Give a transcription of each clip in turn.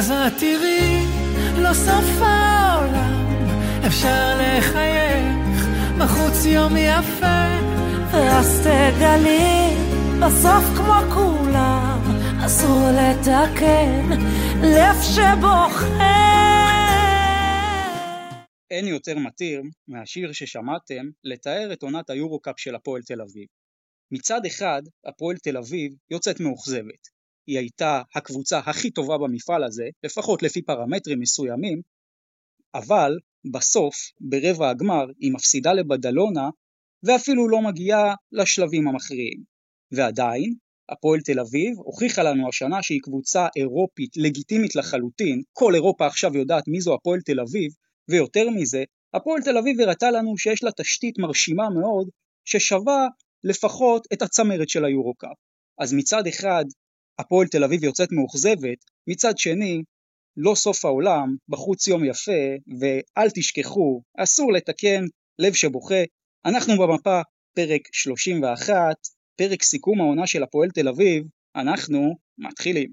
אז את תראי, לא סוף העולם, אפשר לחייך, בחוץ יום יפה, ואז תגלי, בסוף כמו כולם, אסור לתקן, לב שבוחר. אין יותר מתיר מהשיר ששמעתם לתאר את עונת היורו-קאפ של הפועל תל אביב. מצד אחד, הפועל תל אביב יוצאת מאוכזבת. היא הייתה הקבוצה הכי טובה במפעל הזה, לפחות לפי פרמטרים מסוימים, אבל בסוף, ברבע הגמר, היא מפסידה לבדלונה, ואפילו לא מגיעה לשלבים המכריעים. ועדיין, הפועל תל אביב הוכיחה לנו השנה שהיא קבוצה אירופית לגיטימית לחלוטין, כל אירופה עכשיו יודעת מי זו הפועל תל אביב, ויותר מזה, הפועל תל אביב הראתה לנו שיש לה תשתית מרשימה מאוד, ששווה לפחות את הצמרת של היורו-קאפ. אז מצד אחד, הפועל תל אביב יוצאת מאוכזבת, מצד שני, לא סוף העולם, בחוץ יום יפה, ואל תשכחו, אסור לתקן, לב שבוכה. אנחנו במפה, פרק 31, פרק סיכום העונה של הפועל תל אביב, אנחנו מתחילים.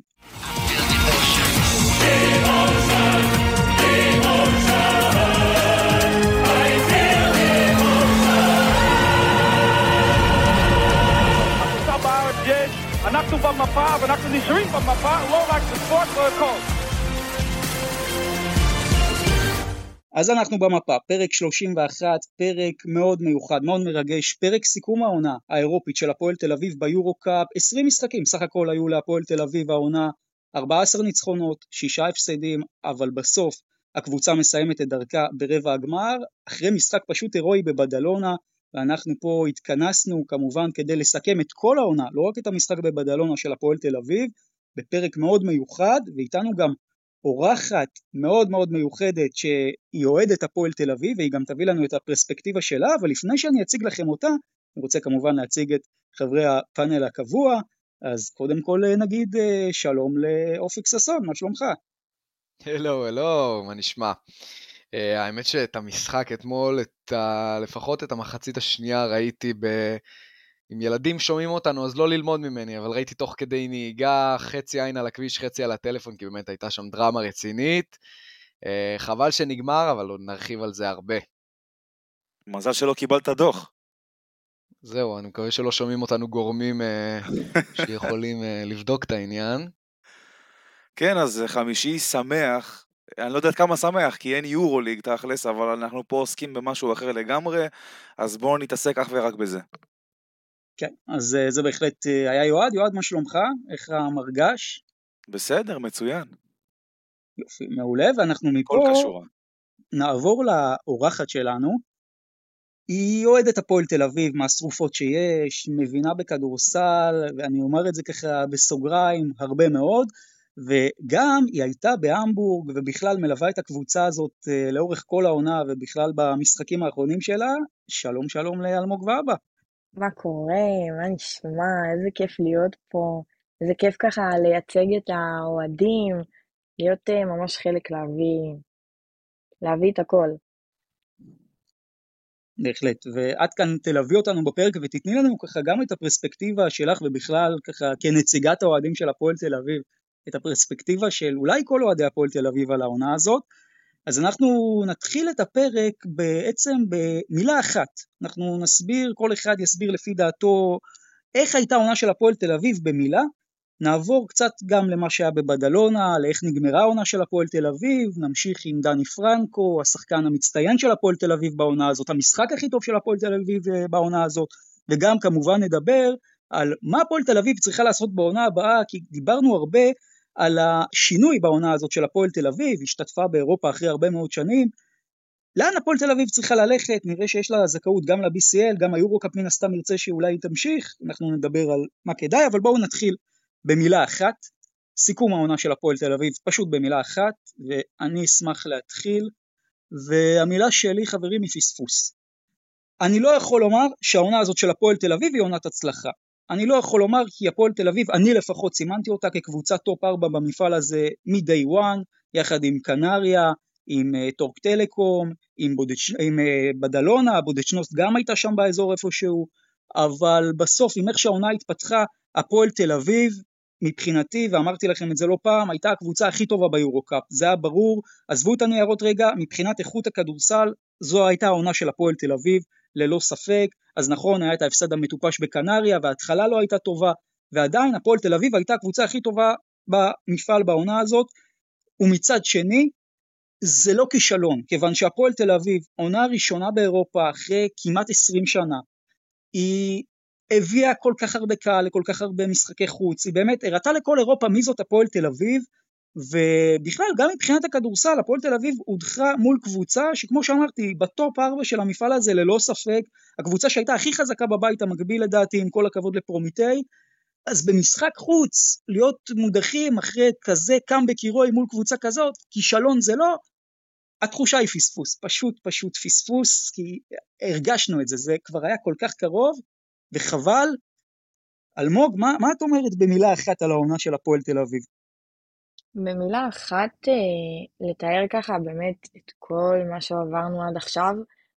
אנחנו במפה ואנחנו נשארים במפה, לא רק בספורט, לא הכל. אז אנחנו במפה, פרק 31, פרק מאוד מיוחד, מאוד מרגש, פרק סיכום העונה האירופית של הפועל תל אביב ביורו קאפ, 20 משחקים סך הכל היו להפועל תל אביב העונה, 14 ניצחונות, 6 הפסדים, אבל בסוף הקבוצה מסיימת את דרכה ברבע הגמר, אחרי משחק פשוט הירואי בבדלונה, ואנחנו פה התכנסנו כמובן כדי לסכם את כל העונה, לא רק את המשחק בבדלונה של הפועל תל אביב, בפרק מאוד מיוחד, ואיתנו גם אורחת מאוד מאוד מיוחדת שהיא אוהדת הפועל תל אביב, והיא גם תביא לנו את הפרספקטיבה שלה, אבל לפני שאני אציג לכם אותה, אני רוצה כמובן להציג את חברי הפאנל הקבוע, אז קודם כל נגיד אה, שלום לאופק ששון, מה שלומך? הלו, הלו, מה נשמע? Uh, האמת שאת המשחק אתמול, את ה... לפחות את המחצית השנייה ראיתי ב... אם ילדים שומעים אותנו אז לא ללמוד ממני, אבל ראיתי תוך כדי נהיגה חצי עין על הכביש, חצי על הטלפון, כי באמת הייתה שם דרמה רצינית. Uh, חבל שנגמר, אבל עוד נרחיב על זה הרבה. מזל שלא קיבלת דוח. זהו, אני מקווה שלא שומעים אותנו גורמים uh, שיכולים לבדוק את העניין. כן, אז חמישי שמח, אני לא יודע כמה שמח, כי אין יורו ליג תכלס, אבל אנחנו פה עוסקים במשהו אחר לגמרי, אז בואו נתעסק אך ורק בזה. כן, אז אה, זה בהחלט אה, היה יועד. יועד, מה שלומך? איך המרגש? בסדר, מצוין. יופי, מעולה, ואנחנו מפה נעבור לאורחת שלנו. היא אוהדת הפועל תל אביב מהשרופות שיש, מבינה בכדורסל, ואני אומר את זה ככה בסוגריים, הרבה מאוד. וגם היא הייתה בהמבורג ובכלל מלווה את הקבוצה הזאת אה, לאורך כל העונה ובכלל במשחקים האחרונים שלה. שלום שלום לאלמוג ואבא. מה קורה? מה נשמע? איזה כיף להיות פה. איזה כיף ככה לייצג את האוהדים, להיות אה, ממש חלק להביא, להביא את הכל. בהחלט, ואת כאן תלווי אותנו בפרק ותתני לנו ככה גם את הפרספקטיבה שלך ובכלל ככה כנציגת האוהדים של הפועל תל אביב, את הפרספקטיבה של אולי כל אוהדי הפועל תל אביב על העונה הזאת. אז אנחנו נתחיל את הפרק בעצם במילה אחת. אנחנו נסביר, כל אחד יסביר לפי דעתו איך הייתה העונה של הפועל תל אביב במילה. נעבור קצת גם למה שהיה בבדלונה, לאיך נגמרה העונה של הפועל תל אביב, נמשיך עם דני פרנקו, השחקן המצטיין של הפועל תל אביב בעונה הזאת, המשחק הכי טוב של הפועל תל אביב אה, בעונה הזאת, וגם כמובן נדבר על מה הפועל תל אביב צריכה לעשות בעונה הבאה, כי דיברנו הרבה על השינוי בעונה הזאת של הפועל תל אביב, השתתפה באירופה אחרי הרבה מאוד שנים. לאן הפועל תל אביב צריכה ללכת? נראה שיש לה זכאות גם ל-BCL, גם היורו-קאפ מן הסתם ירצה שאולי היא תמשיך, אנחנו נדבר על מה כדאי, אבל בואו נתחיל במילה אחת. סיכום העונה של הפועל תל אביב, פשוט במילה אחת, ואני אשמח להתחיל. והמילה שלי חברים היא פספוס. אני לא יכול לומר שהעונה הזאת של הפועל תל אביב היא עונת הצלחה. אני לא יכול לומר כי הפועל תל אביב, אני לפחות סימנתי אותה כקבוצת טופ 4 במפעל הזה מ-day 1, יחד עם קנריה, עם אה, טורק טלקום, עם, בודש, עם אה, בדלונה, בודוצ'נוסט גם הייתה שם באזור איפשהו, אבל בסוף עם איך שהעונה התפתחה, הפועל תל אביב מבחינתי, ואמרתי לכם את זה לא פעם, הייתה הקבוצה הכי טובה ביורו-קאפ, זה היה ברור, עזבו את הניירות רגע, מבחינת איכות הכדורסל, זו הייתה העונה של הפועל תל אביב, ללא ספק, אז נכון, היה את ההפסד המטופש בקנריה, וההתחלה לא הייתה טובה, ועדיין הפועל תל אביב הייתה הקבוצה הכי טובה במפעל בעונה הזאת, ומצד שני, זה לא כישלון, כיוון שהפועל תל אביב, עונה ראשונה באירופה אחרי כמעט 20 שנה, היא הביאה כל כך הרבה קהל לכל כך הרבה משחקי חוץ, היא באמת הראתה לכל אירופה מי זאת הפועל תל אביב, ובכלל גם מבחינת הכדורסל הפועל תל אביב הודחה מול קבוצה שכמו שאמרתי בטופ 4 של המפעל הזה ללא ספק. הקבוצה שהייתה הכי חזקה בבית המקביל לדעתי עם כל הכבוד לפרומיטי אז במשחק חוץ להיות מודחים אחרי כזה קאמבק הירואי מול קבוצה כזאת כישלון זה לא התחושה היא פספוס. פשוט פשוט פספוס כי הרגשנו את זה. זה כבר היה כל כך קרוב וחבל. אלמוג מה, מה את אומרת במילה אחת על העונה של הפועל תל אביב במילה אחת, אה, לתאר ככה באמת את כל מה שעברנו עד עכשיו,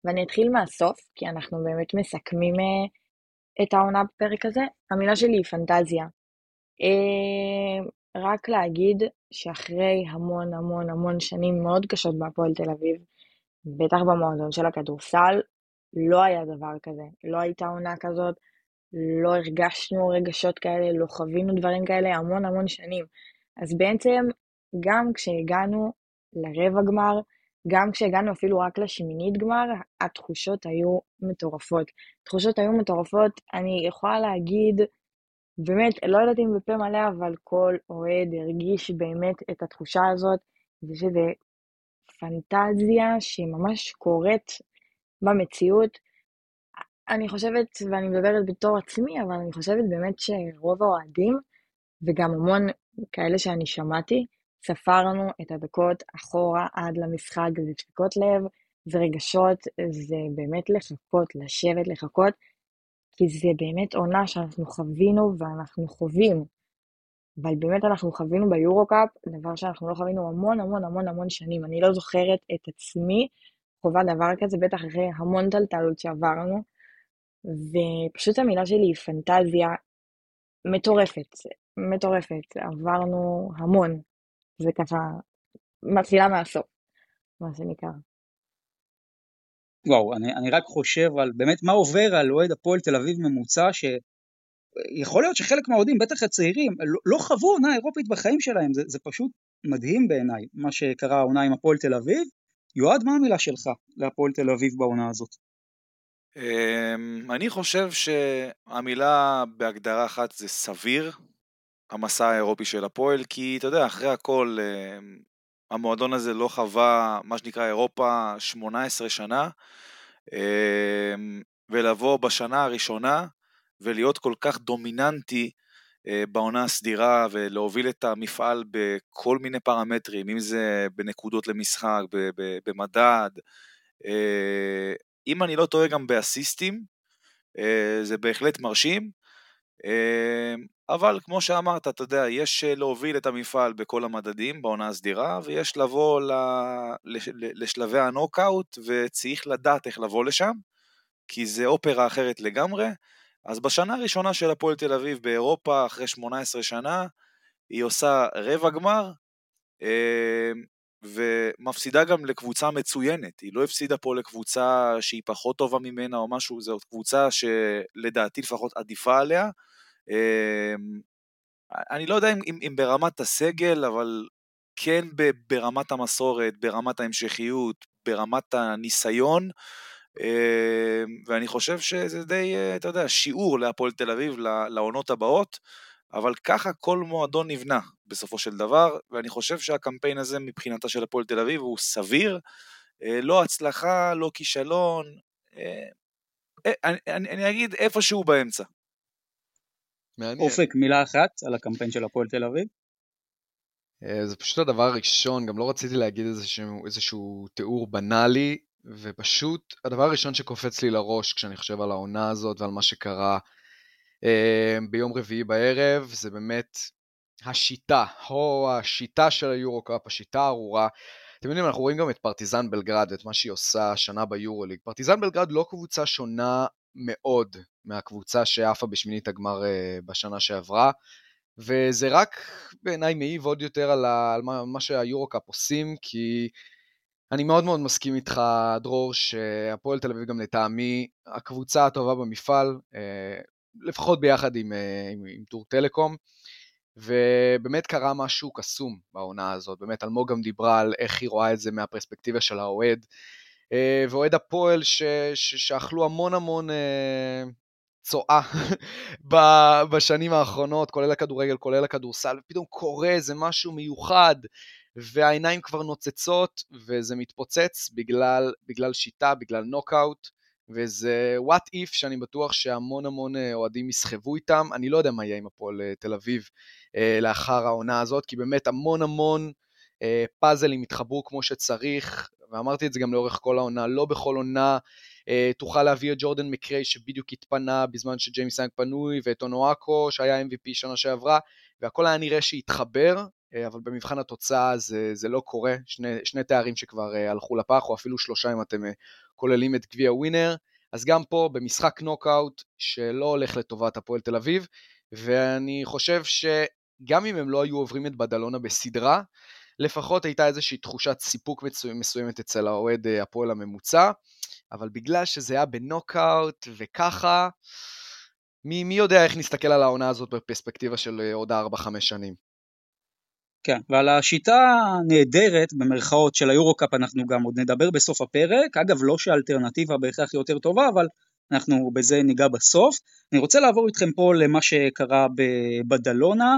ואני אתחיל מהסוף, כי אנחנו באמת מסכמים אה, את העונה בפרק הזה. המילה שלי היא פנטזיה. אה, רק להגיד שאחרי המון המון המון שנים מאוד קשות בהפועל תל אביב, בטח במועדון של הכדורסל, לא היה דבר כזה. לא הייתה עונה כזאת, לא הרגשנו רגשות כאלה, לא חווינו דברים כאלה המון המון שנים. אז בעצם גם כשהגענו לרבע גמר, גם כשהגענו אפילו רק לשמינית גמר, התחושות היו מטורפות. התחושות היו מטורפות, אני יכולה להגיד, באמת, לא יודעת אם בפה מלא, אבל כל אוהד הרגיש באמת את התחושה הזאת, ושזה פנטזיה שהיא ממש קורית במציאות. אני חושבת, ואני מדברת בתור עצמי, אבל אני חושבת באמת שרוב האוהדים, וגם המון כאלה שאני שמעתי, ספרנו את הדקות אחורה עד למשחק, זה דפיקות לב, זה רגשות, זה באמת לחכות, לשבת לחכות, כי זה באמת עונה שאנחנו חווינו ואנחנו חווים. אבל באמת אנחנו חווינו ביורו-קאפ, דבר שאנחנו לא חווינו המון המון המון המון שנים. אני לא זוכרת את עצמי חובה דבר כזה, בטח אחרי המון טלטלות שעברנו. ופשוט המילה שלי היא פנטזיה מטורפת. מטורפת, עברנו המון. זה ככה, מתחילה מהסוף, מה שנקרא. וואו, אני, אני רק חושב על באמת מה עובר על אוהד הפועל תל אביב ממוצע, שיכול להיות שחלק מהאוהדים, בטח הצעירים, לא, לא חוו עונה אירופית בחיים שלהם, זה, זה פשוט מדהים בעיניי, מה שקרה העונה עם הפועל תל אביב. יועד, מה המילה שלך להפועל תל אביב בעונה הזאת? אמ, אני חושב שהמילה בהגדרה אחת זה סביר, המסע האירופי של הפועל, כי אתה יודע, אחרי הכל, אה, המועדון הזה לא חווה מה שנקרא אירופה 18 שנה, אה, ולבוא בשנה הראשונה ולהיות כל כך דומיננטי אה, בעונה הסדירה ולהוביל את המפעל בכל מיני פרמטרים, אם זה בנקודות למשחק, במדד, אם אני לא טועה גם באסיסטים, זה בהחלט מרשים. אמ, אבל כמו שאמרת, אתה יודע, יש אה, להוביל את המפעל בכל המדדים בעונה הסדירה, ויש לבוא לשלבי הנוקאוט, וצריך לדעת איך לבוא לשם, כי זה אופרה אחרת לגמרי. אז בשנה הראשונה של הפועל תל אביב באירופה, אחרי 18 שנה, היא עושה רבע גמר, אמ, ומפסידה גם לקבוצה מצוינת, היא לא הפסידה פה לקבוצה שהיא פחות טובה ממנה או משהו, זאת קבוצה שלדעתי לפחות עדיפה עליה. אמ, אני לא יודע אם, אם, אם ברמת הסגל, אבל כן ברמת המסורת, ברמת ההמשכיות, ברמת הניסיון, אמ, ואני חושב שזה די, אתה יודע, שיעור להפועל תל אביב לעונות הבאות. אבל ככה כל מועדון נבנה בסופו של דבר, ואני חושב שהקמפיין הזה מבחינתה של הפועל תל אביב הוא סביר, אה, לא הצלחה, לא כישלון, אה, אה, אני, אני, אני אגיד איפשהו באמצע. מעניין. אופק, מילה אחת על הקמפיין של הפועל תל אביב. זה פשוט הדבר הראשון, גם לא רציתי להגיד איזשהו, איזשהו תיאור בנאלי, ופשוט הדבר הראשון שקופץ לי לראש כשאני חושב על העונה הזאת ועל מה שקרה, אמ, ביום רביעי בערב, זה באמת השיטה, או השיטה של היורו-קאפ, השיטה הארורה. אתם יודעים, אנחנו רואים גם את פרטיזן בלגרד ואת מה שהיא עושה השנה ביורוליג. פרטיזן בלגרד לא קבוצה שונה מאוד מהקבוצה שעפה בשמינית הגמר אה, בשנה שעברה. וזה רק בעיניי מעיב עוד יותר על, ה, על מה, מה שהיורו-קאפ עושים, כי אני מאוד מאוד מסכים איתך, דרור, שהפועל תל אביב גם לטעמי הקבוצה הטובה במפעל, אה, לפחות ביחד עם, אה, עם, עם טור טלקום, ובאמת קרה משהו קסום בעונה הזאת, באמת אלמוג גם דיברה על איך היא רואה את זה מהפרספקטיבה של האוהד, ואוהד הפועל ש, ש, שאכלו המון המון צואה בשנים האחרונות, כולל הכדורגל, כולל הכדורסל, ופתאום קורה איזה משהו מיוחד, והעיניים כבר נוצצות, וזה מתפוצץ בגלל, בגלל שיטה, בגלל נוקאוט, וזה what if שאני בטוח שהמון המון אה, אוהדים יסחבו איתם. אני לא יודע מה יהיה עם הפועל אה, תל אביב אה, לאחר העונה הזאת, כי באמת המון המון פאזלים התחברו כמו שצריך, ואמרתי את זה גם לאורך כל העונה, לא בכל עונה אה, תוכל להביא את ג'ורדן מקריי שבדיוק התפנה בזמן שג'יימס יאנג פנוי, ואת אונואקו שהיה MVP שנה שעברה, והכל היה נראה שהתחבר, אה, אבל במבחן התוצאה זה, זה לא קורה, שני, שני תארים שכבר אה, הלכו לפח, או אפילו שלושה אם אתם כוללים את גביע ווינר, אז גם פה במשחק נוקאוט שלא הולך לטובת הפועל תל אביב, ואני חושב שגם אם הם לא היו עוברים את בדלונה בסדרה, לפחות הייתה איזושהי תחושת סיפוק מסוימת אצל האוהד הפועל הממוצע. אבל בגלל שזה היה בנוקאוט וככה, מי, מי יודע איך נסתכל על העונה הזאת בפרספקטיבה של אה, עוד 4-5 שנים. כן, ועל השיטה הנהדרת, במרכאות, של היורו-קאפ אנחנו גם עוד נדבר בסוף הפרק. אגב, לא שהאלטרנטיבה בהכרח יותר טובה, אבל אנחנו בזה ניגע בסוף. אני רוצה לעבור איתכם פה למה שקרה בבדלונה.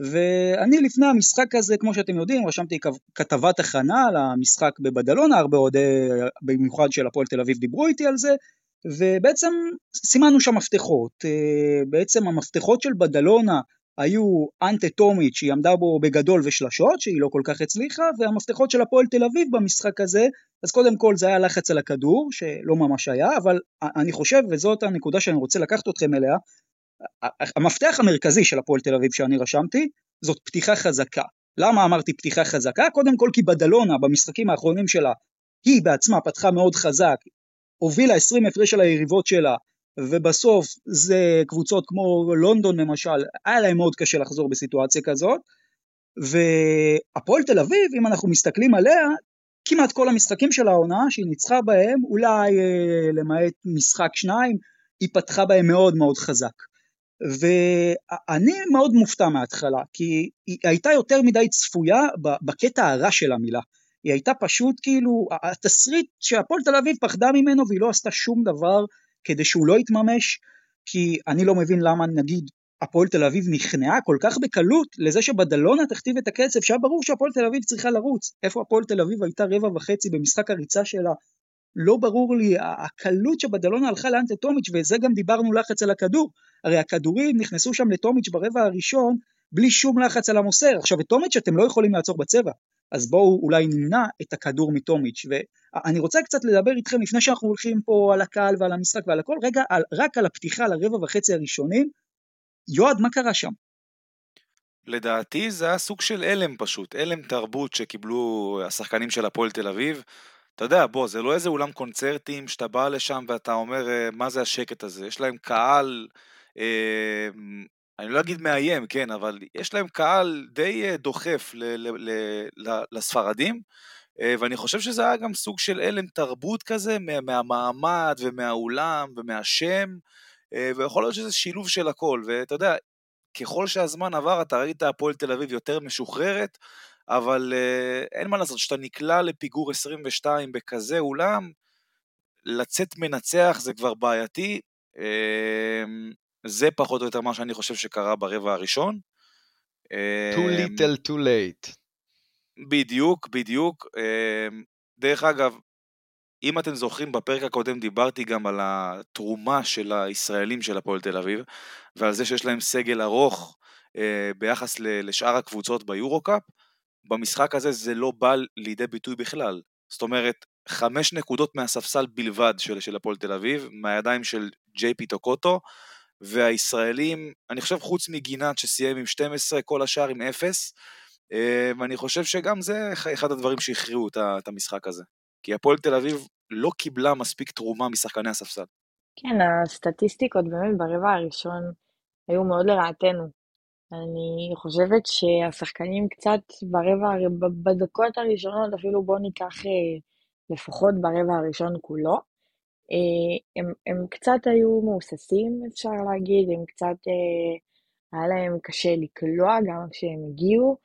ואני לפני המשחק הזה, כמו שאתם יודעים, רשמתי כתבת הכנה על המשחק בבדלונה, הרבה אוהדי, במיוחד של הפועל תל אביב דיברו איתי על זה, ובעצם סימנו שם מפתחות. אה, בעצם המפתחות של בדלונה היו אנטה טומיץ' שהיא עמדה בו בגדול ושלשות, שהיא לא כל כך הצליחה, והמפתחות של הפועל תל אביב במשחק הזה, אז קודם כל זה היה לחץ על הכדור, שלא ממש היה, אבל אני חושב, וזאת הנקודה שאני רוצה לקחת אתכם אליה, המפתח המרכזי של הפועל תל אביב שאני רשמתי, זאת פתיחה חזקה. למה אמרתי פתיחה חזקה? קודם כל כי בדלונה, במשחקים האחרונים שלה, היא בעצמה פתחה מאוד חזק, הובילה 20 הפרש על היריבות שלה, ובסוף זה קבוצות כמו לונדון למשל, היה להם מאוד קשה לחזור בסיטואציה כזאת, והפועל תל אביב, אם אנחנו מסתכלים עליה, כמעט כל המשחקים של העונה שהיא ניצחה בהם, אולי אה, למעט משחק שניים, היא פתחה בהם מאוד מאוד חזק. ואני מאוד מופתע מההתחלה, כי היא הייתה יותר מדי צפויה בקטע הרע של המילה. היא הייתה פשוט כאילו, התסריט שהפועל תל אביב פחדה ממנו והיא לא עשתה שום דבר כדי שהוא לא יתממש, כי אני לא מבין למה נגיד הפועל תל אביב נכנעה כל כך בקלות לזה שבדלונה תכתיב את הקצב, שהיה ברור שהפועל תל אביב צריכה לרוץ. איפה הפועל תל אביב הייתה רבע וחצי במשחק הריצה שלה לא ברור לי הקלות שבדלונה הלכה לאנטה טומיץ' וזה גם דיברנו לחץ על הכדור. הרי הכדורים נכנסו שם לטומיץ' ברבע הראשון בלי שום לחץ על המוסר. עכשיו את טומיץ' אתם לא יכולים לעצור בצבע, אז בואו אולי נמנע את הכדור מטומיץ'. ואני רוצה קצת לדבר איתכם לפני שאנחנו הולכים פה על הקהל ועל המשחק ועל הכל, רגע על, רק על הפתיחה לרבע וחצי הראשונים. יועד, מה קרה שם? לדעתי זה היה סוג של הלם פשוט, הלם תרבות שקיבלו השחקנים של הפועל תל אביב. אתה יודע, בוא, זה לא איזה אולם קונצרטים שאתה בא לשם ואתה אומר, אה, מה זה השקט הזה? יש להם קהל, אה, אני לא אגיד מאיים, כן, אבל יש להם קהל די אה, דוחף ל- ל- ל- לספרדים, אה, ואני חושב שזה היה גם סוג של הלם תרבות כזה, מה, מהמעמד ומהאולם ומהשם, אה, ויכול להיות שזה שילוב של הכל, ואתה יודע, ככל שהזמן עבר אתה ראית הפועל תל אביב יותר משוחררת, אבל uh, אין מה לעשות, כשאתה נקלע לפיגור 22 בכזה אולם, לצאת מנצח זה כבר בעייתי. Uh, זה פחות או יותר מה שאני חושב שקרה ברבע הראשון. too uh, little too late. בדיוק, בדיוק. Uh, דרך אגב, אם אתם זוכרים, בפרק הקודם דיברתי גם על התרומה של הישראלים של הפועל תל אביב, ועל זה שיש להם סגל ארוך uh, ביחס לשאר הקבוצות ביורו-קאפ. במשחק הזה זה לא בא לידי ביטוי בכלל. זאת אומרת, חמש נקודות מהספסל בלבד של, של הפועל תל אביב, מהידיים של ג'יי פי טוקוטו, והישראלים, אני חושב חוץ מגינת שסיים עם 12, כל השאר עם 0, אה, ואני חושב שגם זה אחד הדברים שהכריעו את המשחק הזה. כי הפועל תל אביב לא קיבלה מספיק תרומה משחקני הספסל. כן, הסטטיסטיקות באמת ברבע הראשון היו מאוד לרעתנו. אני חושבת שהשחקנים קצת ברבע, בדקות הראשונות, אפילו בואו ניקח אה, לפחות ברבע הראשון כולו, אה, הם, הם קצת היו מהוססים, אפשר להגיד, הם קצת, אה, היה להם קשה לקלוע גם כשהם הגיעו.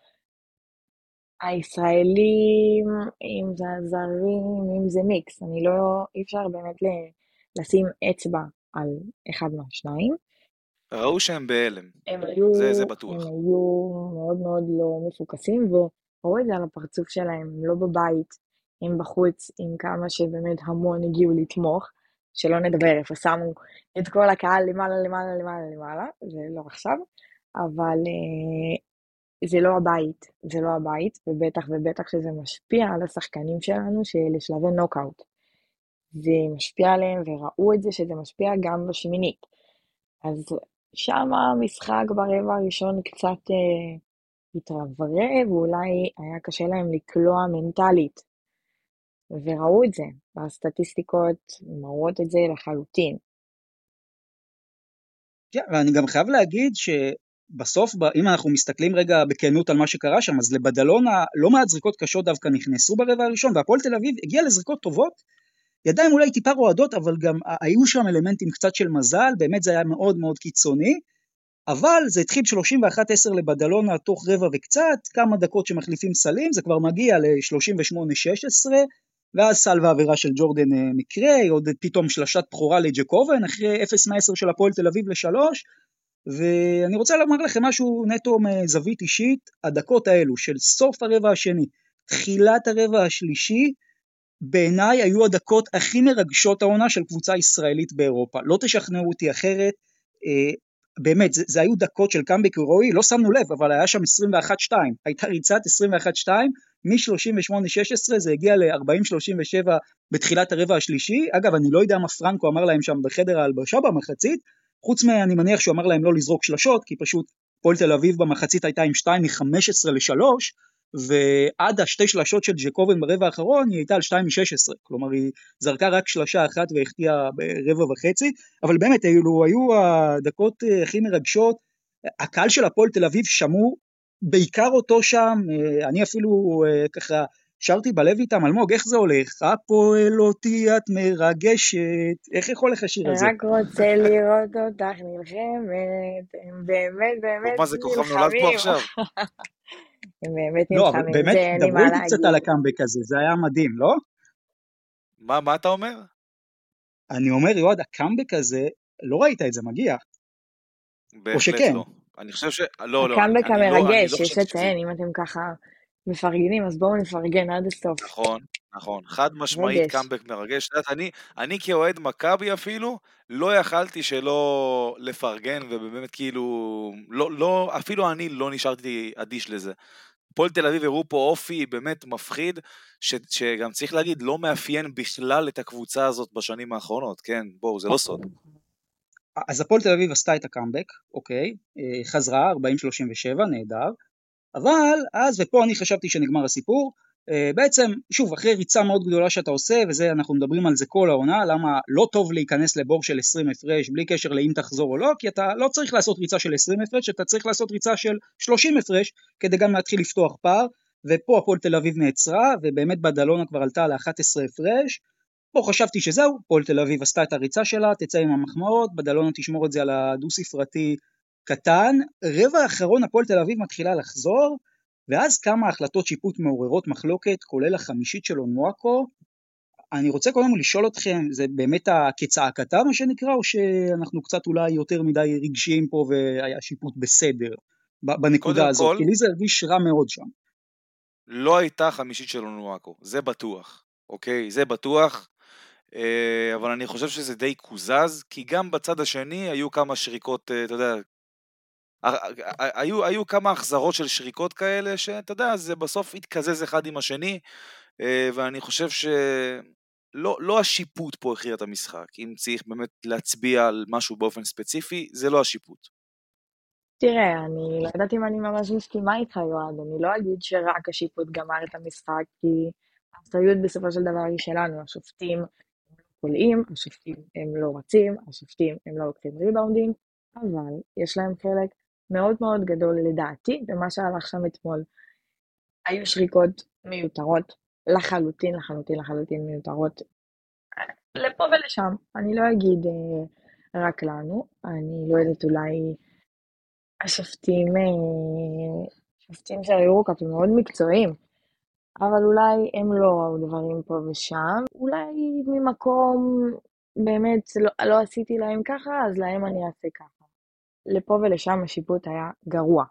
הישראלים, אם זה הזרים, אם זה מיקס, אני לא, אי אפשר באמת לשים אצבע על אחד מהשניים. ראו שהם בהלם. הם היו, זה, זה בטוח. הם היו מאוד מאוד לא מפוקסים, וראו את זה על הפרצוף שלהם, הם לא בבית, הם בחוץ, עם כמה שבאמת המון הגיעו לתמוך, שלא נדבר איפה שמו את כל הקהל למעלה, למעלה, למעלה, למעלה, זה לא עכשיו, אבל אה, זה לא הבית, זה לא הבית, ובטח ובטח שזה משפיע על השחקנים שלנו שלשלבי נוקאוט. זה משפיע עליהם, וראו את זה שזה משפיע גם בשמינית. אז שם המשחק ברבע הראשון קצת אה, התרברב, ואולי היה קשה להם לקלוע מנטלית. וראו את זה, והסטטיסטיקות מראות את זה לחלוטין. כן, ואני גם חייב להגיד שבסוף, אם אנחנו מסתכלים רגע בכנות על מה שקרה שם, אז לבדלונה לא מעט זריקות קשות דווקא נכנסו ברבע הראשון, והפועל תל אביב הגיע לזריקות טובות, ידיים אולי טיפה רועדות, אבל גם היו שם אלמנטים קצת של מזל, באמת זה היה מאוד מאוד קיצוני, אבל זה התחיל 31-10 לבדלונה תוך רבע וקצת, כמה דקות שמחליפים סלים, זה כבר מגיע ל-38-16, ואז סל ועבירה של ג'ורדן אה, מקריי, עוד פתאום שלשת בכורה לג'קובן, אחרי 0-10 של הפועל תל אביב לשלוש, ואני רוצה לומר לכם משהו נטו מזווית אישית, הדקות האלו של סוף הרבע השני, תחילת הרבע השלישי, בעיניי היו הדקות הכי מרגשות העונה של קבוצה ישראלית באירופה. לא תשכנעו אותי אחרת, אה, באמת, זה, זה היו דקות של קאמבק הירואי, לא שמנו לב, אבל היה שם 21-2, הייתה ריצת 21-2, מ-38-16 זה הגיע ל-40-37 בתחילת הרבע השלישי, אגב אני לא יודע מה פרנקו אמר להם שם בחדר ההלבשה במחצית, חוץ מאני מניח שהוא אמר להם לא לזרוק שלשות, כי פשוט פועל תל אביב במחצית הייתה עם 2 מ-15 ל-3, ועד השתי שלשות של ג'קובן ברבע האחרון היא הייתה על 2 מ-16, כלומר היא זרקה רק שלשה אחת והחטיאה ברבע וחצי, אבל באמת אלו היו הדקות אה, הכי מרגשות, הקהל של הפועל תל אביב שמעו בעיקר אותו שם, אה, אני אפילו אה, ככה שרתי בלב איתם, אלמוג, איך זה הולך? הפועל אותי את מרגשת, איך יכול לך השיר הזה? רק רוצה לראות אותך נלחמת, הם באמת באמת נלחמים. מה זה כוכב נולד פה עכשיו? הם באמת נלחמים, לא, אבל באמת, דברו איתי קצת על הקאמבק הזה, זה היה מדהים, לא? מה, מה אתה אומר? אני אומר, יועד, הקאמבק הזה, לא ראית את זה מגיע. בהחלט שכן? לא. אני חושב ש... לא, לא. הקאמבק לא- המרגש, יש לציין, אם אתם ככה מפרגנים, אז בואו נפרגן עד הסוף. נכון, נכון. חד משמעית קאמבק מרגש. את יודעת, אני, אני כאוהד מכבי אפילו, לא יכלתי שלא לפרגן, ובאמת כאילו, לא, לא, אפילו אני לא נשארתי אדיש לזה. הפועל תל אביב הראו פה אופי באמת מפחיד, ש, שגם צריך להגיד, לא מאפיין בכלל את הקבוצה הזאת בשנים האחרונות, כן? בואו, זה לא סוד. אז הפועל תל אביב עשתה את הקאמבק, אוקיי, אה, חזרה, 40-37, נהדר, אבל אז, ופה אני חשבתי שנגמר הסיפור, בעצם, שוב, אחרי ריצה מאוד גדולה שאתה עושה, וזה, אנחנו מדברים על זה כל העונה, למה לא טוב להיכנס לבור של 20 הפרש, בלי קשר לאם תחזור או לא, כי אתה לא צריך לעשות ריצה של 20 הפרש, אתה צריך לעשות ריצה של 30 הפרש, כדי גם להתחיל לפתוח פער, ופה הפועל תל אביב נעצרה, ובאמת בדלונה כבר עלתה ל-11 הפרש, פה חשבתי שזהו, הפועל תל אביב עשתה את הריצה שלה, תצא עם המחמאות, בדלונה תשמור את זה על הדו ספרתי קטן, רבע האחרון הפועל תל אביב מתחילה לחזור, ואז כמה החלטות שיפוט מעוררות מחלוקת, כולל החמישית של אונואקו. אני רוצה קודם לשאול אתכם, זה באמת כצעקתה מה שנקרא, או שאנחנו קצת אולי יותר מדי רגשיים פה והיה שיפוט בסדר בנקודה הזאת? כל, כי לי זה הרגיש רע מאוד שם. לא הייתה חמישית של אונואקו, זה בטוח, אוקיי? זה בטוח. אה, אבל אני חושב שזה די קוזז, כי גם בצד השני היו כמה שריקות, אה, אתה יודע, היו, היו כמה החזרות של שריקות כאלה, שאתה יודע, זה בסוף התקזז אחד עם השני, אה, ואני חושב שלא לא השיפוט פה הכריע את המשחק. אם צריך באמת להצביע על משהו באופן ספציפי, זה לא השיפוט. תראה, אני לא יודעת אם אני ממש מסכימה איתך, יועד, אני לא אגיד שרק השיפוט גמר את המשחק, כי האחריות בסופו של דבר היא שלנו, השופטים הם לא קולעים, השופטים הם לא רצים, השופטים הם לא לוקחים ריבאונדים, אבל יש להם חלק מאוד מאוד גדול לדעתי במה שהלך שם אתמול. היו שריקות מיותרות, לחלוטין, לחלוטין, לחלוטין מיותרות. לפה ולשם, אני לא אגיד אה, רק לנו, אני לא יודעת אולי השופטים, אה, של היורוקאפ הם מאוד מקצועיים, אבל אולי הם לא ראו דברים פה ושם, אולי ממקום באמת לא, לא עשיתי להם ככה, אז להם אני אעשה ככה. לפה ולשם השיפוט היה גרוע.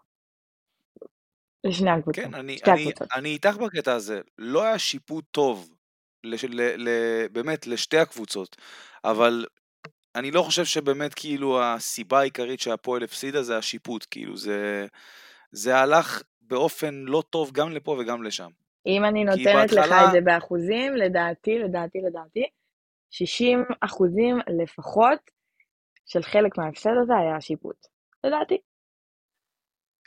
לשני הקבוצות, כן, אני, שתי אני, הקבוצות. אני איתך בקטע הזה. לא היה שיפוט טוב, לש, ל, ל, באמת, לשתי הקבוצות, אבל אני לא חושב שבאמת כאילו הסיבה העיקרית שהפועל הפסידה זה השיפוט, כאילו זה, זה הלך באופן לא טוב גם לפה וגם לשם. אם אני נותנת לך בהתחלה- את זה באחוזים, לדעתי, לדעתי, לדעתי, 60 אחוזים לפחות של חלק מההפסד הזה היה השיפוט. לדעתי.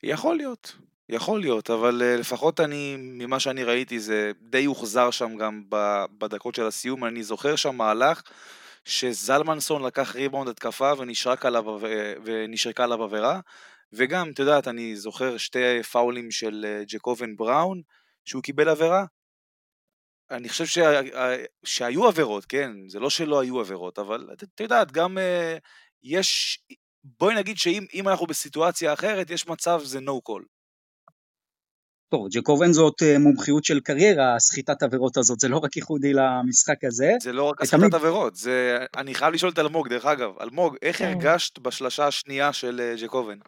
יכול להיות, יכול להיות, אבל אה, לפחות אני, ממה שאני ראיתי, זה די הוחזר שם גם בדקות של הסיום. אני זוכר שם מהלך שזלמנסון לקח ריבאונד התקפה ונשרק עליו, עב- ונשרקה עליו עבירה, וגם, את יודעת, אני זוכר שתי פאולים של אה, ג'קובן בראון, שהוא קיבל עבירה. אני חושב שה, שהיו עבירות, כן, זה לא שלא היו עבירות, אבל את יודעת, גם אה, יש, בואי נגיד שאם אם אנחנו בסיטואציה אחרת, יש מצב זה no call. טוב, ג'קובן זאת אה, מומחיות של קריירה, הסחיטת עבירות הזאת, זה לא רק ייחודי למשחק הזה. זה לא רק תמיד- הסחטת עבירות, זה... אני חייב לשאול את אלמוג, דרך אגב. אלמוג, איך כן. הרגשת בשלשה השנייה של אה, ג'קובן?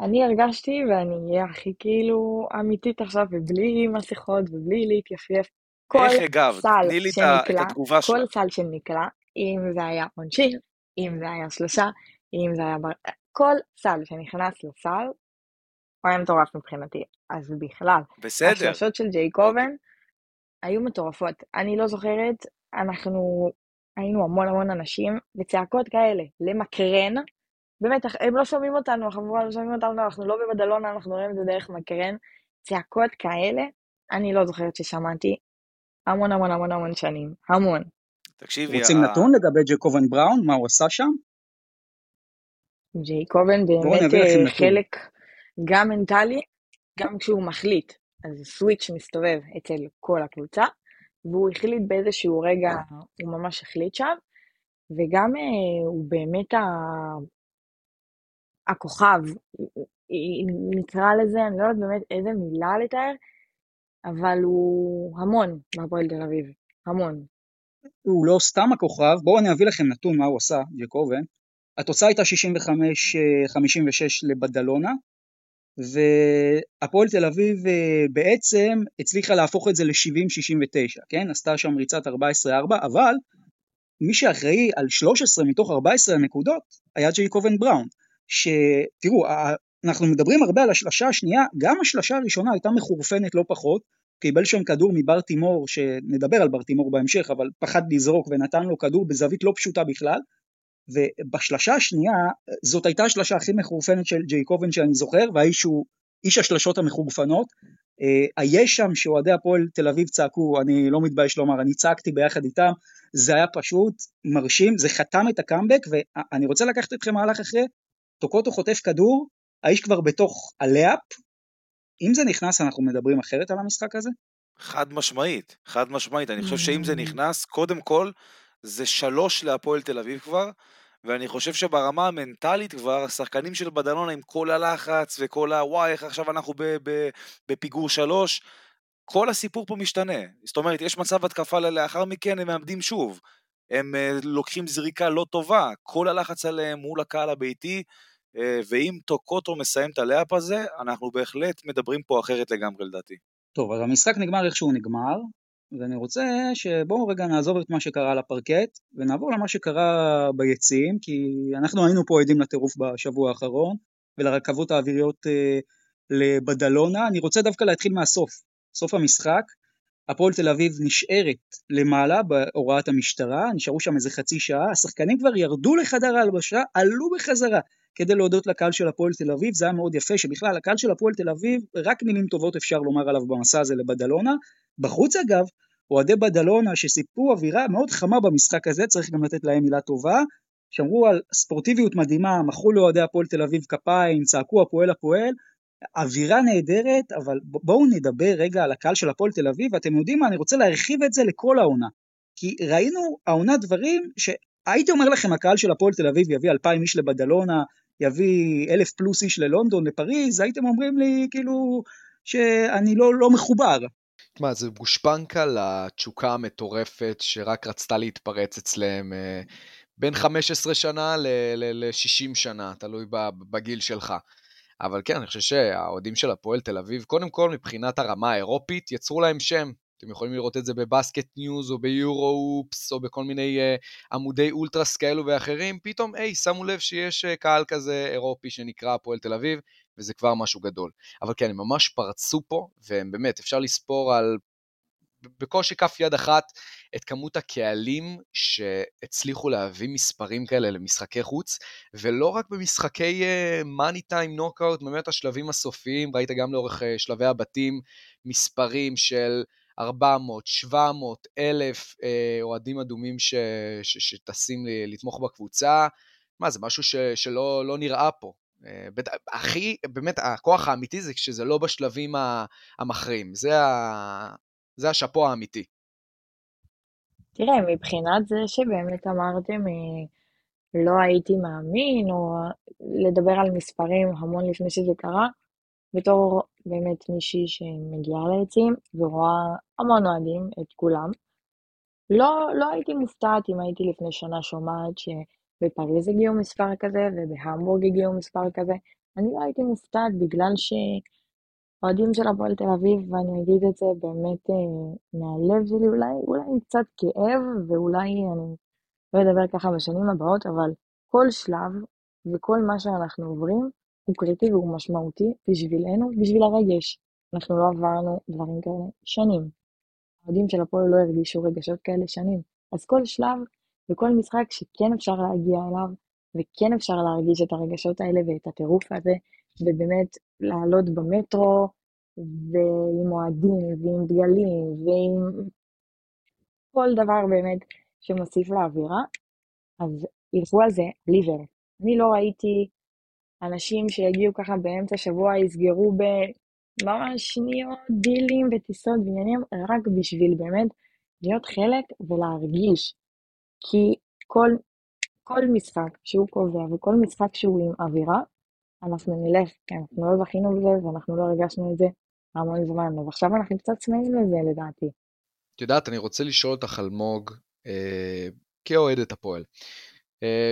אני הרגשתי, ואני אהיה הכי כאילו אמיתית עכשיו, ובלי מסכות, ובלי להתייפייף. כל איך הגבת? סל שנקלע, כל. סל שנקלע, אם זה היה עונשין, אם זה היה שלושה, אם זה היה... בר... כל סל שנכנס לסל, הוא היה מטורף מבחינתי. אז בכלל, בסדר. השלשות של ג'ייקובן היו מטורפות. אני לא זוכרת, אנחנו היינו המון המון אנשים, וצעקות כאלה, למקרן, באמת, הם לא שומעים אותנו, החבורה לא שומעים אותנו, אנחנו לא בבדלונה, אנחנו רואים את זה דרך מקרן. צעקות כאלה, אני לא זוכרת ששמעתי המון המון המון המון שנים, המון. תקשיבי, רוצים ה- נתון לגבי ג'קובן בראון, מה הוא עשה שם? ג'ייקובן בואו באמת אה. חלק גם מנטלי, גם כשהוא מחליט. אז סוויץ' מסתובב אצל כל הקבוצה, והוא החליט באיזשהו רגע, הוא ממש החליט שם, וגם אה, הוא באמת ה... הכוכב, נקרא לזה, אני לא יודעת באמת איזה מילה לתאר, אבל הוא המון בהפועל תל אביב, המון. הוא לא סתם הכוכב, בואו אני אביא לכם נתון מה הוא עשה, ג'קובן. התוצאה הייתה 65-56 לבדלונה, והפועל תל אביב אה, בעצם הצליחה להפוך את זה ל-70-69, כן? עשתה שם ריצת 14-4, אבל מי שאחראי על 13 מתוך 14 הנקודות היה ג'ייקובן בראון, שתראו, אנחנו מדברים הרבה על השלשה השנייה, גם השלשה הראשונה הייתה מחורפנת לא פחות, קיבל שם כדור מבר תימור, שנדבר על בר תימור בהמשך, אבל פחד לזרוק ונתן לו כדור בזווית לא פשוטה בכלל, ובשלשה השנייה, זאת הייתה השלשה הכי מחורפנת של ג'ייקובן שאני זוכר, והאיש הוא איש השלשות המחורפנות. אה, היש שם שאוהדי הפועל תל אביב צעקו, אני לא מתבייש לומר, אני צעקתי ביחד איתם, זה היה פשוט מרשים, זה חתם את הקאמבק, ואני רוצה לקחת אתכם מהלך אחרי, טוקוטו חוטף כדור, האיש כבר בתוך הלאפ, אם זה נכנס אנחנו מדברים אחרת על המשחק הזה? חד משמעית, חד משמעית. אני חושב שאם זה נכנס, קודם כל, זה שלוש להפועל תל אביב כבר, ואני חושב שברמה המנטלית כבר, השחקנים של בדלונה עם כל הלחץ וכל ה... וואי, איך עכשיו אנחנו ב- ב- בפיגור שלוש, כל הסיפור פה משתנה. זאת אומרת, יש מצב התקפה לאחר מכן, הם מאבדים שוב. הם uh, לוקחים זריקה לא טובה, כל הלחץ עליהם מול הקהל הביתי, ואם טוקוטו מסיים את הלאפ הזה, אנחנו בהחלט מדברים פה אחרת לגמרי לדעתי. טוב, אז המשחק נגמר איך שהוא נגמר, ואני רוצה שבואו רגע נעזוב את מה שקרה על הפרקט, ונעבור למה שקרה ביציעים, כי אנחנו היינו פה עדים לטירוף בשבוע האחרון, ולרכבות האוויריות אה, לבדלונה. אני רוצה דווקא להתחיל מהסוף, סוף המשחק. הפועל תל אביב נשארת למעלה בהוראת המשטרה, נשארו שם איזה חצי שעה, השחקנים כבר ירדו לחדר ההלבשה, עלו בחזרה כדי להודות לקהל של הפועל תל אביב, זה היה מאוד יפה שבכלל הקהל של הפועל תל אביב, רק מילים טובות אפשר לומר עליו במסע הזה לבדלונה. בחוץ אגב, אוהדי בדלונה שסיפרו אווירה מאוד חמה במשחק הזה, צריך גם לתת להם מילה טובה, שמרו על ספורטיביות מדהימה, מחאו לאוהדי הפועל תל אביב כפיים, צעקו הפועל הפועל, אווירה נהדרת, אבל בואו נדבר רגע על הקהל של הפועל תל אביב, ואתם יודעים מה, אני רוצה להרחיב את זה לכל העונה. כי ראינו העונה דברים שהייתי אומר לכם, הקהל של הפועל תל אביב יביא אלפיים איש לבדלונה, יביא אלף פלוס איש ללונדון, לפריז, הייתם אומרים לי כאילו שאני לא, לא מחובר. תשמע, זה גושפנקה לתשוקה המטורפת שרק רצתה להתפרץ אצלם אה, בין 15 שנה ל-60 שנה, תלוי בגיל שלך. אבל כן, אני חושב שהאוהדים של הפועל תל אביב, קודם כל מבחינת הרמה האירופית, יצרו להם שם. אתם יכולים לראות את זה בבסקט ניוז או ביורו-הופס או בכל מיני אה, עמודי אולטרס כאלו ואחרים, פתאום, היי, שמו לב שיש אה, קהל כזה אירופי שנקרא הפועל תל אביב, וזה כבר משהו גדול. אבל כן, הם ממש פרצו פה, והם באמת, אפשר לספור על בקושי כף יד אחת את כמות הקהלים שהצליחו להביא מספרים כאלה למשחקי חוץ, ולא רק במשחקי מאני טיים נוקאוט, באמת השלבים הסופיים, ראית גם לאורך uh, שלבי הבתים מספרים של 400, 700, אלף uh, אוהדים אדומים ש, ש, שטסים לתמוך בקבוצה. מה, זה משהו ש, שלא לא נראה פה. אה, הכי, באמת, הכוח האמיתי זה כשזה לא בשלבים המכריעים. זה. זה השאפו האמיתי. תראה, מבחינת זה שבאמת אמרתם, אה, לא הייתי מאמין, או לדבר על מספרים המון לפני שזה קרה, בתור באמת מישהי שמגיעה לעצים ורואה המון אוהדים, את כולם, לא, לא הייתי מופתעת אם הייתי לפני שנה שומעת ש... בפריז הגיעו מספר כזה, ובהמבורג הגיעו מספר כזה. אני לא הייתי מופתעת בגלל שאוהדים של הפועל תל אביב, ואני אגיד את זה באמת אה, מהלב שלי, אולי, אולי עם קצת כאב, ואולי אני לא אדבר ככה בשנים הבאות, אבל כל שלב וכל מה שאנחנו עוברים הוא קריטי והוא משמעותי בשבילנו, בשביל הרגש. אנחנו לא עברנו דברים כאלה שנים. האוהדים של הפועל לא הרגישו רגשות כאלה שנים. אז כל שלב וכל משחק שכן אפשר להגיע אליו, וכן אפשר להרגיש את הרגשות האלה ואת הטירוף הזה, ובאמת לעלות במטרו, ועם אוהדים, ועם דגלים, ועם כל דבר באמת שמוסיף לאווירה, אז ילכו על זה ליבר. אני לא ראיתי אנשים שיגיעו ככה באמצע שבוע, יסגרו בממש שניות דילים וטיסות ועניינים, רק בשביל באמת להיות חלק ולהרגיש. כי כל, כל משחק שהוא קובע וכל משחק שהוא עם אווירה, אנחנו נלך, כי אנחנו לא זכינו בזה ואנחנו לא הרגשנו את זה המון זמן, אז עכשיו אנחנו קצת צמאים לזה לדעתי. את יודעת, אני רוצה לשאול אותך אלמוג, אה, כאוהדת הפועל,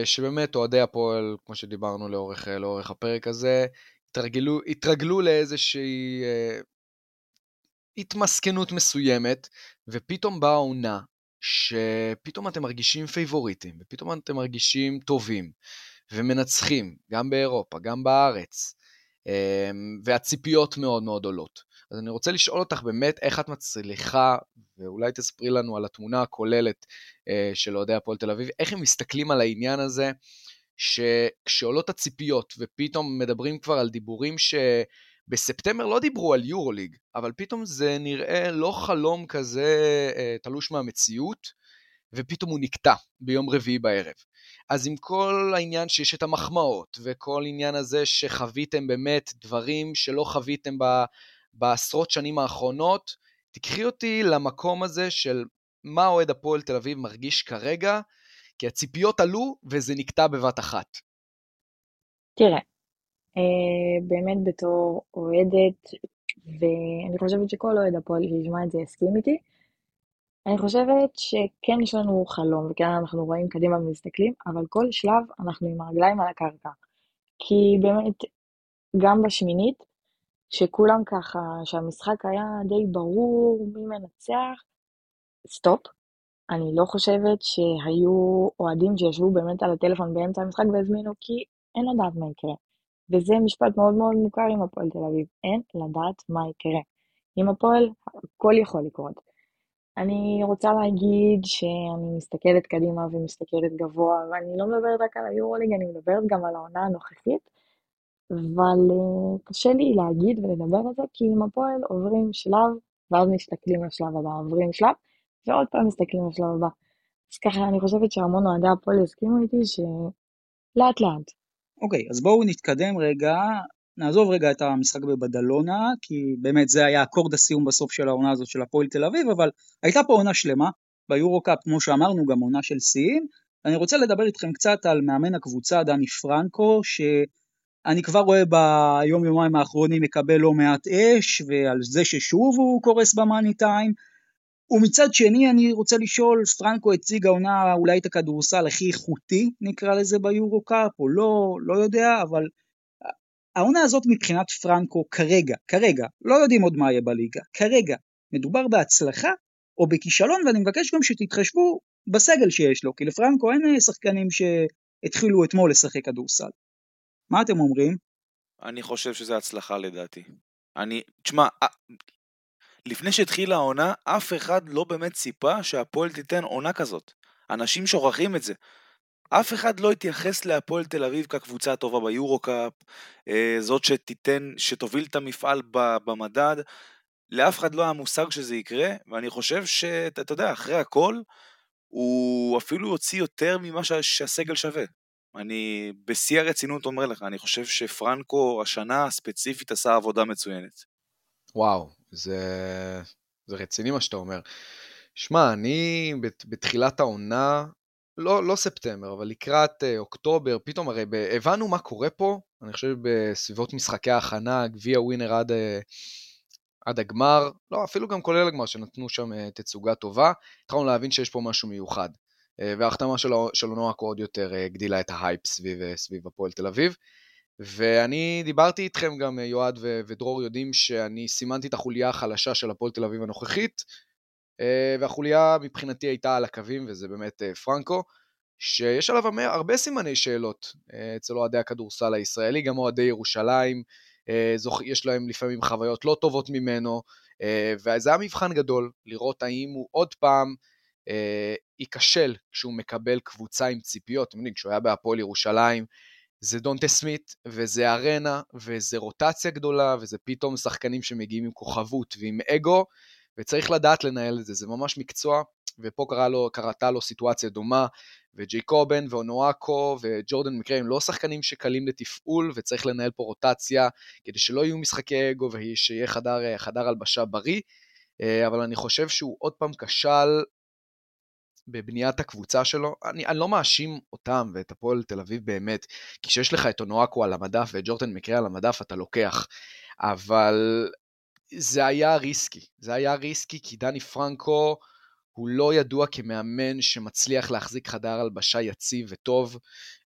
שבאמת אוהדי הפועל, כמו שדיברנו לאורך, לאורך הפרק הזה, התרגלו, התרגלו לאיזושהי אה, התמסכנות מסוימת, ופתאום באה עונה שפתאום אתם מרגישים פייבוריטים, ופתאום אתם מרגישים טובים, ומנצחים, גם באירופה, גם בארץ, אמ, והציפיות מאוד מאוד עולות. אז אני רוצה לשאול אותך באמת איך את מצליחה, ואולי תספרי לנו על התמונה הכוללת אה, של אוהדי הפועל תל אביב, איך הם מסתכלים על העניין הזה, שכשעולות הציפיות, ופתאום מדברים כבר על דיבורים ש... בספטמבר לא דיברו על יורוליג, אבל פתאום זה נראה לא חלום כזה אה, תלוש מהמציאות, ופתאום הוא נקטע ביום רביעי בערב. אז עם כל העניין שיש את המחמאות, וכל עניין הזה שחוויתם באמת דברים שלא חוויתם בעשרות שנים האחרונות, תקחי אותי למקום הזה של מה אוהד הפועל תל אביב מרגיש כרגע, כי הציפיות עלו וזה נקטע בבת אחת. תראה, אה, באמת בתור אוהדת, ואני חושבת שכל אוהד הפועל שישמע את זה יסכים איתי. אני חושבת שכן יש לנו חלום, וכן אנחנו רואים קדימה ומסתכלים, אבל כל שלב אנחנו עם הרגליים על הקרקע. כי באמת, גם בשמינית, שכולם ככה, שהמשחק היה די ברור מי מנצח, סטופ. אני לא חושבת שהיו אוהדים שישבו באמת על הטלפון באמצע המשחק והזמינו, כי אין לדעת מה יקרה. וזה משפט מאוד מאוד מוכר עם הפועל תל אביב, אין לדעת מה יקרה. עם הפועל הכל יכול לקרות. אני רוצה להגיד שאני מסתכלת קדימה ומסתכלת גבוה, ואני לא מדברת רק על היורוליג, אני מדברת גם על העונה הנוכחית, אבל uh, קשה לי להגיד ולדבר על זה, כי עם הפועל עוברים שלב, ואז מסתכלים על שלב הבא, עוברים שלב, ועוד פעם מסתכלים על שלב הבא. אז ככה אני חושבת שהמון אוהדי הפועל הסכימו איתי שלאט לאט. אוקיי, אז בואו נתקדם רגע, נעזוב רגע את המשחק בבדלונה, כי באמת זה היה אקורד הסיום בסוף של העונה הזאת של הפועל תל אביב, אבל הייתה פה עונה שלמה, ביורו-קאפ, כמו שאמרנו, גם עונה של שיאים. אני רוצה לדבר איתכם קצת על מאמן הקבוצה, דני פרנקו, שאני כבר רואה ביום יומיים האחרונים מקבל לא מעט אש, ועל זה ששוב הוא קורס במאני טיים. ומצד שני אני רוצה לשאול, פרנקו הציג העונה אולי את הכדורסל הכי איכותי נקרא לזה ביורו קאפ או לא, לא יודע, אבל העונה הזאת מבחינת פרנקו כרגע, כרגע, לא יודעים עוד מה יהיה בליגה, כרגע, מדובר בהצלחה או בכישלון ואני מבקש גם שתתחשבו בסגל שיש לו, כי לפרנקו אין שחקנים שהתחילו אתמול לשחק כדורסל. מה אתם אומרים? אני חושב שזה הצלחה לדעתי. אני, תשמע, לפני שהתחילה העונה, אף אחד לא באמת ציפה שהפועל תיתן עונה כזאת. אנשים שוכחים את זה. אף אחד לא התייחס להפועל תל אביב כקבוצה הטובה ביורו-קאפ, אה, זאת שתיתן, שתוביל את המפעל במדד. לאף אחד לא היה מושג שזה יקרה, ואני חושב שאתה יודע, אחרי הכל, הוא אפילו הוציא יותר ממה שהסגל שווה. אני בשיא הרצינות אומר לך, אני חושב שפרנקו השנה ספציפית עשה עבודה מצוינת. וואו, זה, זה רציני מה שאתה אומר. שמע, אני בתחילת העונה, לא, לא ספטמבר, אבל לקראת אה, אוקטובר, פתאום הרי הבנו מה קורה פה, אני חושב בסביבות משחקי ההכנה, גביע ווינר עד, אה, עד הגמר, לא, אפילו גם כולל הגמר, שנתנו שם אה, תצוגה טובה, התחלנו להבין שיש פה משהו מיוחד. וההחתמה של, של אונואקו עוד יותר הגדילה את ההייפ סביב, סביב הפועל תל אביב. ואני דיברתי איתכם גם, יועד ו- ודרור יודעים שאני סימנתי את החוליה החלשה של הפועל תל אביב הנוכחית, אה, והחוליה מבחינתי הייתה על הקווים, וזה באמת אה, פרנקו, שיש עליו הרבה סימני שאלות אה, אצל אוהדי הכדורסל הישראלי, גם אוהדי ירושלים, יש להם לפעמים חוויות לא טובות ממנו, וזה היה מבחן גדול, לראות האם הוא עוד פעם ייכשל כשהוא מקבל קבוצה עם ציפיות. אתם יודעים, כשהוא היה בהפועל ירושלים, זה דונטה סמית, וזה ארנה, וזה רוטציה גדולה, וזה פתאום שחקנים שמגיעים עם כוכבות ועם אגו, וצריך לדעת לנהל את זה, זה ממש מקצוע, ופה קרה לו, קרתה לו סיטואציה דומה, וג'ייקובן ואונואקו וג'ורדן מקרה הם לא שחקנים שקלים לתפעול, וצריך לנהל פה רוטציה כדי שלא יהיו משחקי אגו ושיהיה חדר, חדר הלבשה בריא, אה, אבל אני חושב שהוא עוד פעם כשל בבניית הקבוצה שלו, אני, אני לא מאשים אותם ואת הפועל תל אביב באמת, כי כשיש לך את אונואקו על המדף ואת ג'ורטן מקרה על המדף אתה לוקח, אבל זה היה ריסקי, זה היה ריסקי כי דני פרנקו הוא לא ידוע כמאמן שמצליח להחזיק חדר הלבשה יציב וטוב.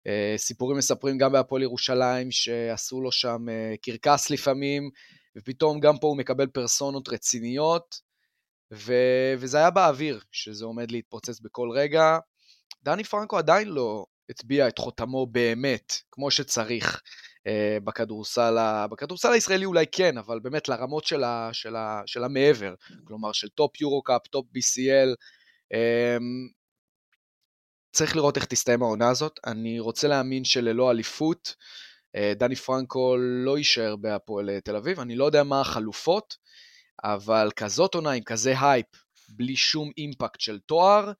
אה, סיפורים מספרים גם בהפועל ירושלים שעשו לו שם אה, קרקס לפעמים, ופתאום גם פה הוא מקבל פרסונות רציניות. ו... וזה היה באוויר, שזה עומד להתפוצץ בכל רגע. דני פרנקו עדיין לא הטביע את חותמו באמת, כמו שצריך, אה, בכדורסל, ה... בכדורסל הישראלי אולי כן, אבל באמת לרמות של, ה... של, ה... של המעבר, כלומר של טופ יורו-קאפ, טופ BCL. אה, צריך לראות איך תסתיים העונה הזאת. אני רוצה להאמין שללא אליפות, אה, דני פרנקו לא יישאר בהפועל תל אביב. אני לא יודע מה החלופות. אבל כזאת עונה עם כזה הייפ, בלי שום אימפקט של תואר,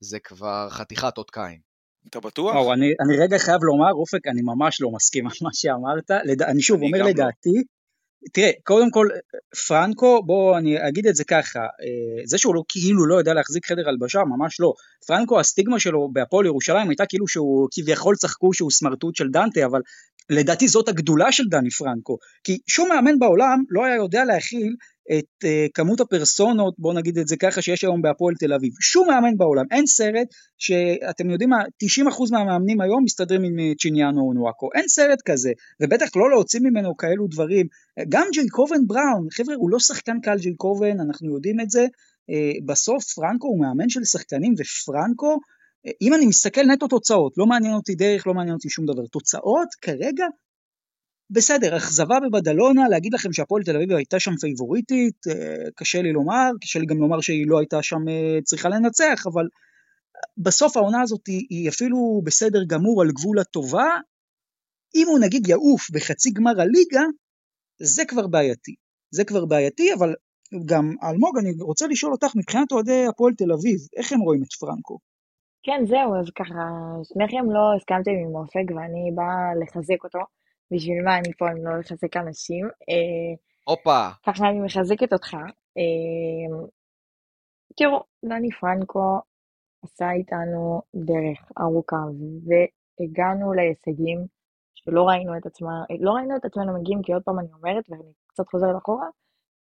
זה כבר חתיכת אות קין. אתה בטוח? או, אני, אני רגע חייב לומר, אופק, אני ממש לא מסכים על מה שאמרת. לד... אני שוב אני אומר לא. לדעתי, לא. תראה, קודם כל, פרנקו, בוא אני אגיד את זה ככה, אה, זה שהוא לא, כאילו לא יודע להחזיק חדר הלבשה, ממש לא. פרנקו, הסטיגמה שלו בהפועל ירושלים הייתה כאילו שהוא כביכול צחקו שהוא סמרטוט של דנטה, אבל לדעתי זאת הגדולה של דני פרנקו, כי שום מאמן בעולם לא היה יודע להכיל את uh, כמות הפרסונות, בואו נגיד את זה ככה, שיש היום בהפועל תל אביב. שום מאמן בעולם, אין סרט שאתם יודעים מה, 90% מהמאמנים היום מסתדרים עם אה, צ'יניאנו או נואקו, אין סרט כזה, ובטח לא להוציא ממנו כאלו דברים. גם ג'ייקובן בראון, חבר'ה, הוא לא שחקן קל ג'ייקובן, אנחנו יודעים את זה, uh, בסוף פרנקו הוא מאמן של שחקנים, ופרנקו, אם אני מסתכל נטו תוצאות, לא מעניין אותי דרך, לא מעניין אותי שום דבר, תוצאות כרגע בסדר, אכזבה בבדלונה, להגיד לכם שהפועל תל אביב הייתה שם פייבוריטית, אה, קשה לי לומר, קשה לי גם לומר שהיא לא הייתה שם אה, צריכה לנצח, אבל בסוף העונה הזאת היא, היא אפילו בסדר גמור על גבול הטובה. אם הוא נגיד יעוף בחצי גמר הליגה, זה כבר בעייתי. זה כבר בעייתי, אבל גם אלמוג, אני רוצה לשאול אותך, מבחינת אוהדי הפועל תל אביב, איך הם רואים את פרנקו? כן, זהו, אז ככה, שניכם לא הסכמתם עם אופק ואני באה לחזק אותו. בשביל מה אני פה אם לא לחזק אנשים? אה, הופה. ככה אני מחזקת אותך. אה, תראו, דני פרנקו עשה איתנו דרך ארוכה, והגענו להישגים שלא ראינו את עצמנו, לא ראינו את עצמנו מגיעים, כי עוד פעם אני אומרת, ואני קצת חוזרת אחורה,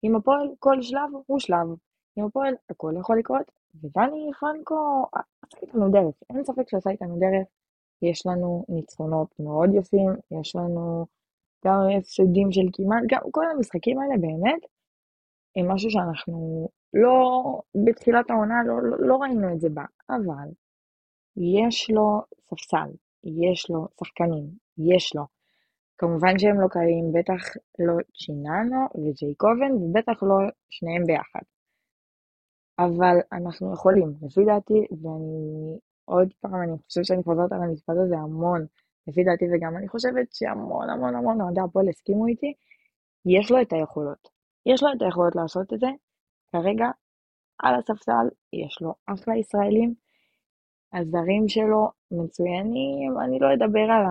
עם הפועל כל שלב הוא שלב. עם הפועל הכל יכול לקרות, ודני פרנקו עשה איתנו דרך, אין ספק שעשה איתנו דרך. יש לנו ניצחונות מאוד יפים, יש לנו גם הפסדים של כמעט, גם כל המשחקים האלה באמת, הם משהו שאנחנו לא, בתחילת העונה לא, לא, לא ראינו את זה בה, אבל יש לו ספסל, יש לו שחקנים, יש לו. כמובן שהם לא קלים, בטח לא צ'יננו וג'ייקובן, ובטח לא שניהם ביחד. אבל אנחנו יכולים, לפי דעתי, ואני עוד פעם, אני חושבת שאני חוזרת על המשפט הזה המון, לפי דעתי, וגם אני חושבת שהמון המון המון אוהדי הפועל הסכימו איתי, יש לו את היכולות. יש לו את היכולות לעשות את זה. כרגע, על הספסל, יש לו אחלה ישראלים. הזרים שלו מצוינים, אני לא אדבר על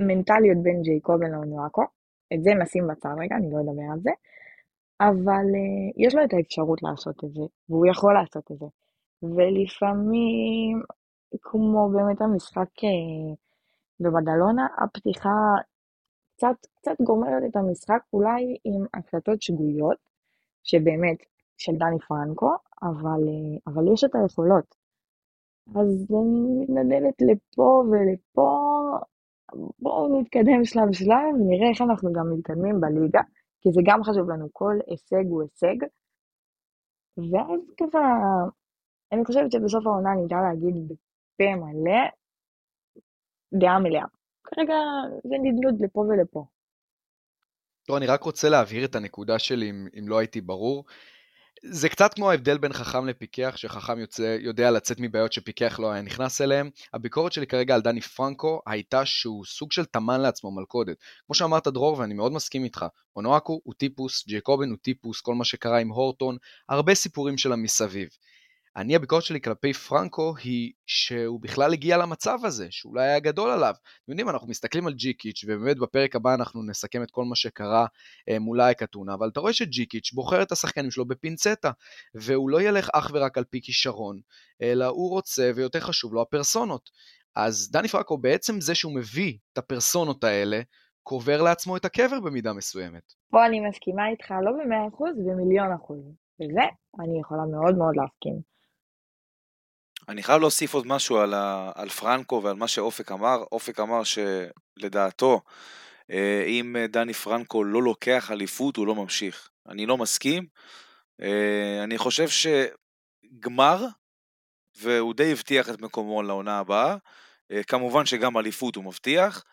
המנטליות בין ג'ייקובן לאוניואקו, את זה נשים בצד רגע, אני לא אדבר על זה, אבל uh, יש לו את האפשרות לעשות את זה, והוא יכול לעשות את זה. ולפעמים, כמו באמת המשחק uh, בבדלונה, הפתיחה קצת, קצת גומרת את המשחק אולי עם הקלטות שגויות, שבאמת של דני פרנקו, אבל, uh, אבל יש את היכולות. אז אני מתנדבת לפה ולפה, בואו נתקדם שלב שלב, נראה איך אנחנו גם מתקדמים בליגה, כי זה גם חשוב לנו, כל הישג הוא הישג. ואז ככה, אני חושבת שבסוף העונה נדע להגיד בפה מלא, דעה מלאה. כרגע זה נדנוד לפה ולפה. לא, אני רק רוצה להבהיר את הנקודה שלי, אם, אם לא הייתי ברור. זה קצת כמו ההבדל בין חכם לפיקח, שחכם יוצא, יודע לצאת מבעיות שפיקח לא היה נכנס אליהם. הביקורת שלי כרגע על דני פרנקו הייתה שהוא סוג של טמן לעצמו מלכודת. כמו שאמרת דרור, ואני מאוד מסכים איתך, אונואקו הוא טיפוס, ג'ייקובן הוא טיפוס, כל מה שקרה עם הורטון, הרבה סיפורים שלה מסביב. אני, הביקורת שלי כלפי פרנקו היא שהוא בכלל הגיע למצב הזה, שאולי היה גדול עליו. אתם יודעים, אנחנו מסתכלים על ג'יקיץ', ובאמת בפרק הבא אנחנו נסכם את כל מה שקרה אה, מול אייקטונה, אבל אתה רואה שג'יקיץ' בוחר את השחקנים שלו בפינצטה, והוא לא ילך אך ורק על פי כישרון, אלא הוא רוצה, ויותר חשוב לו, הפרסונות. אז דני פרנקו, בעצם זה שהוא מביא את הפרסונות האלה, קובר לעצמו את הקבר במידה מסוימת. פה אני מסכימה איתך לא במאה אחוז, במיליון אחוז. וזה אני יכולה מאוד מאוד להסכים. אני חייב להוסיף עוד משהו על, ה, על פרנקו ועל מה שאופק אמר. אופק אמר שלדעתו, אה, אם דני פרנקו לא לוקח אליפות, הוא לא ממשיך. אני לא מסכים. אה, אני חושב שגמר, והוא די הבטיח את מקומו לעונה הבאה. אה, כמובן שגם אליפות הוא מבטיח.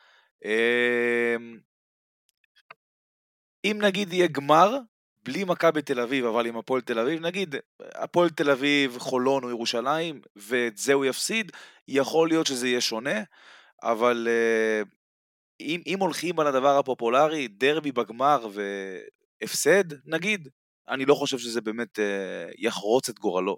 אם נגיד יהיה גמר, בלי מכבי תל אביב, אבל עם הפועל תל אביב, נגיד, הפועל תל אביב, חולון או ירושלים, ואת זה הוא יפסיד, יכול להיות שזה יהיה שונה, אבל uh, אם, אם הולכים על הדבר הפופולרי, דרבי בגמר והפסד, נגיד, אני לא חושב שזה באמת uh, יחרוץ את גורלו.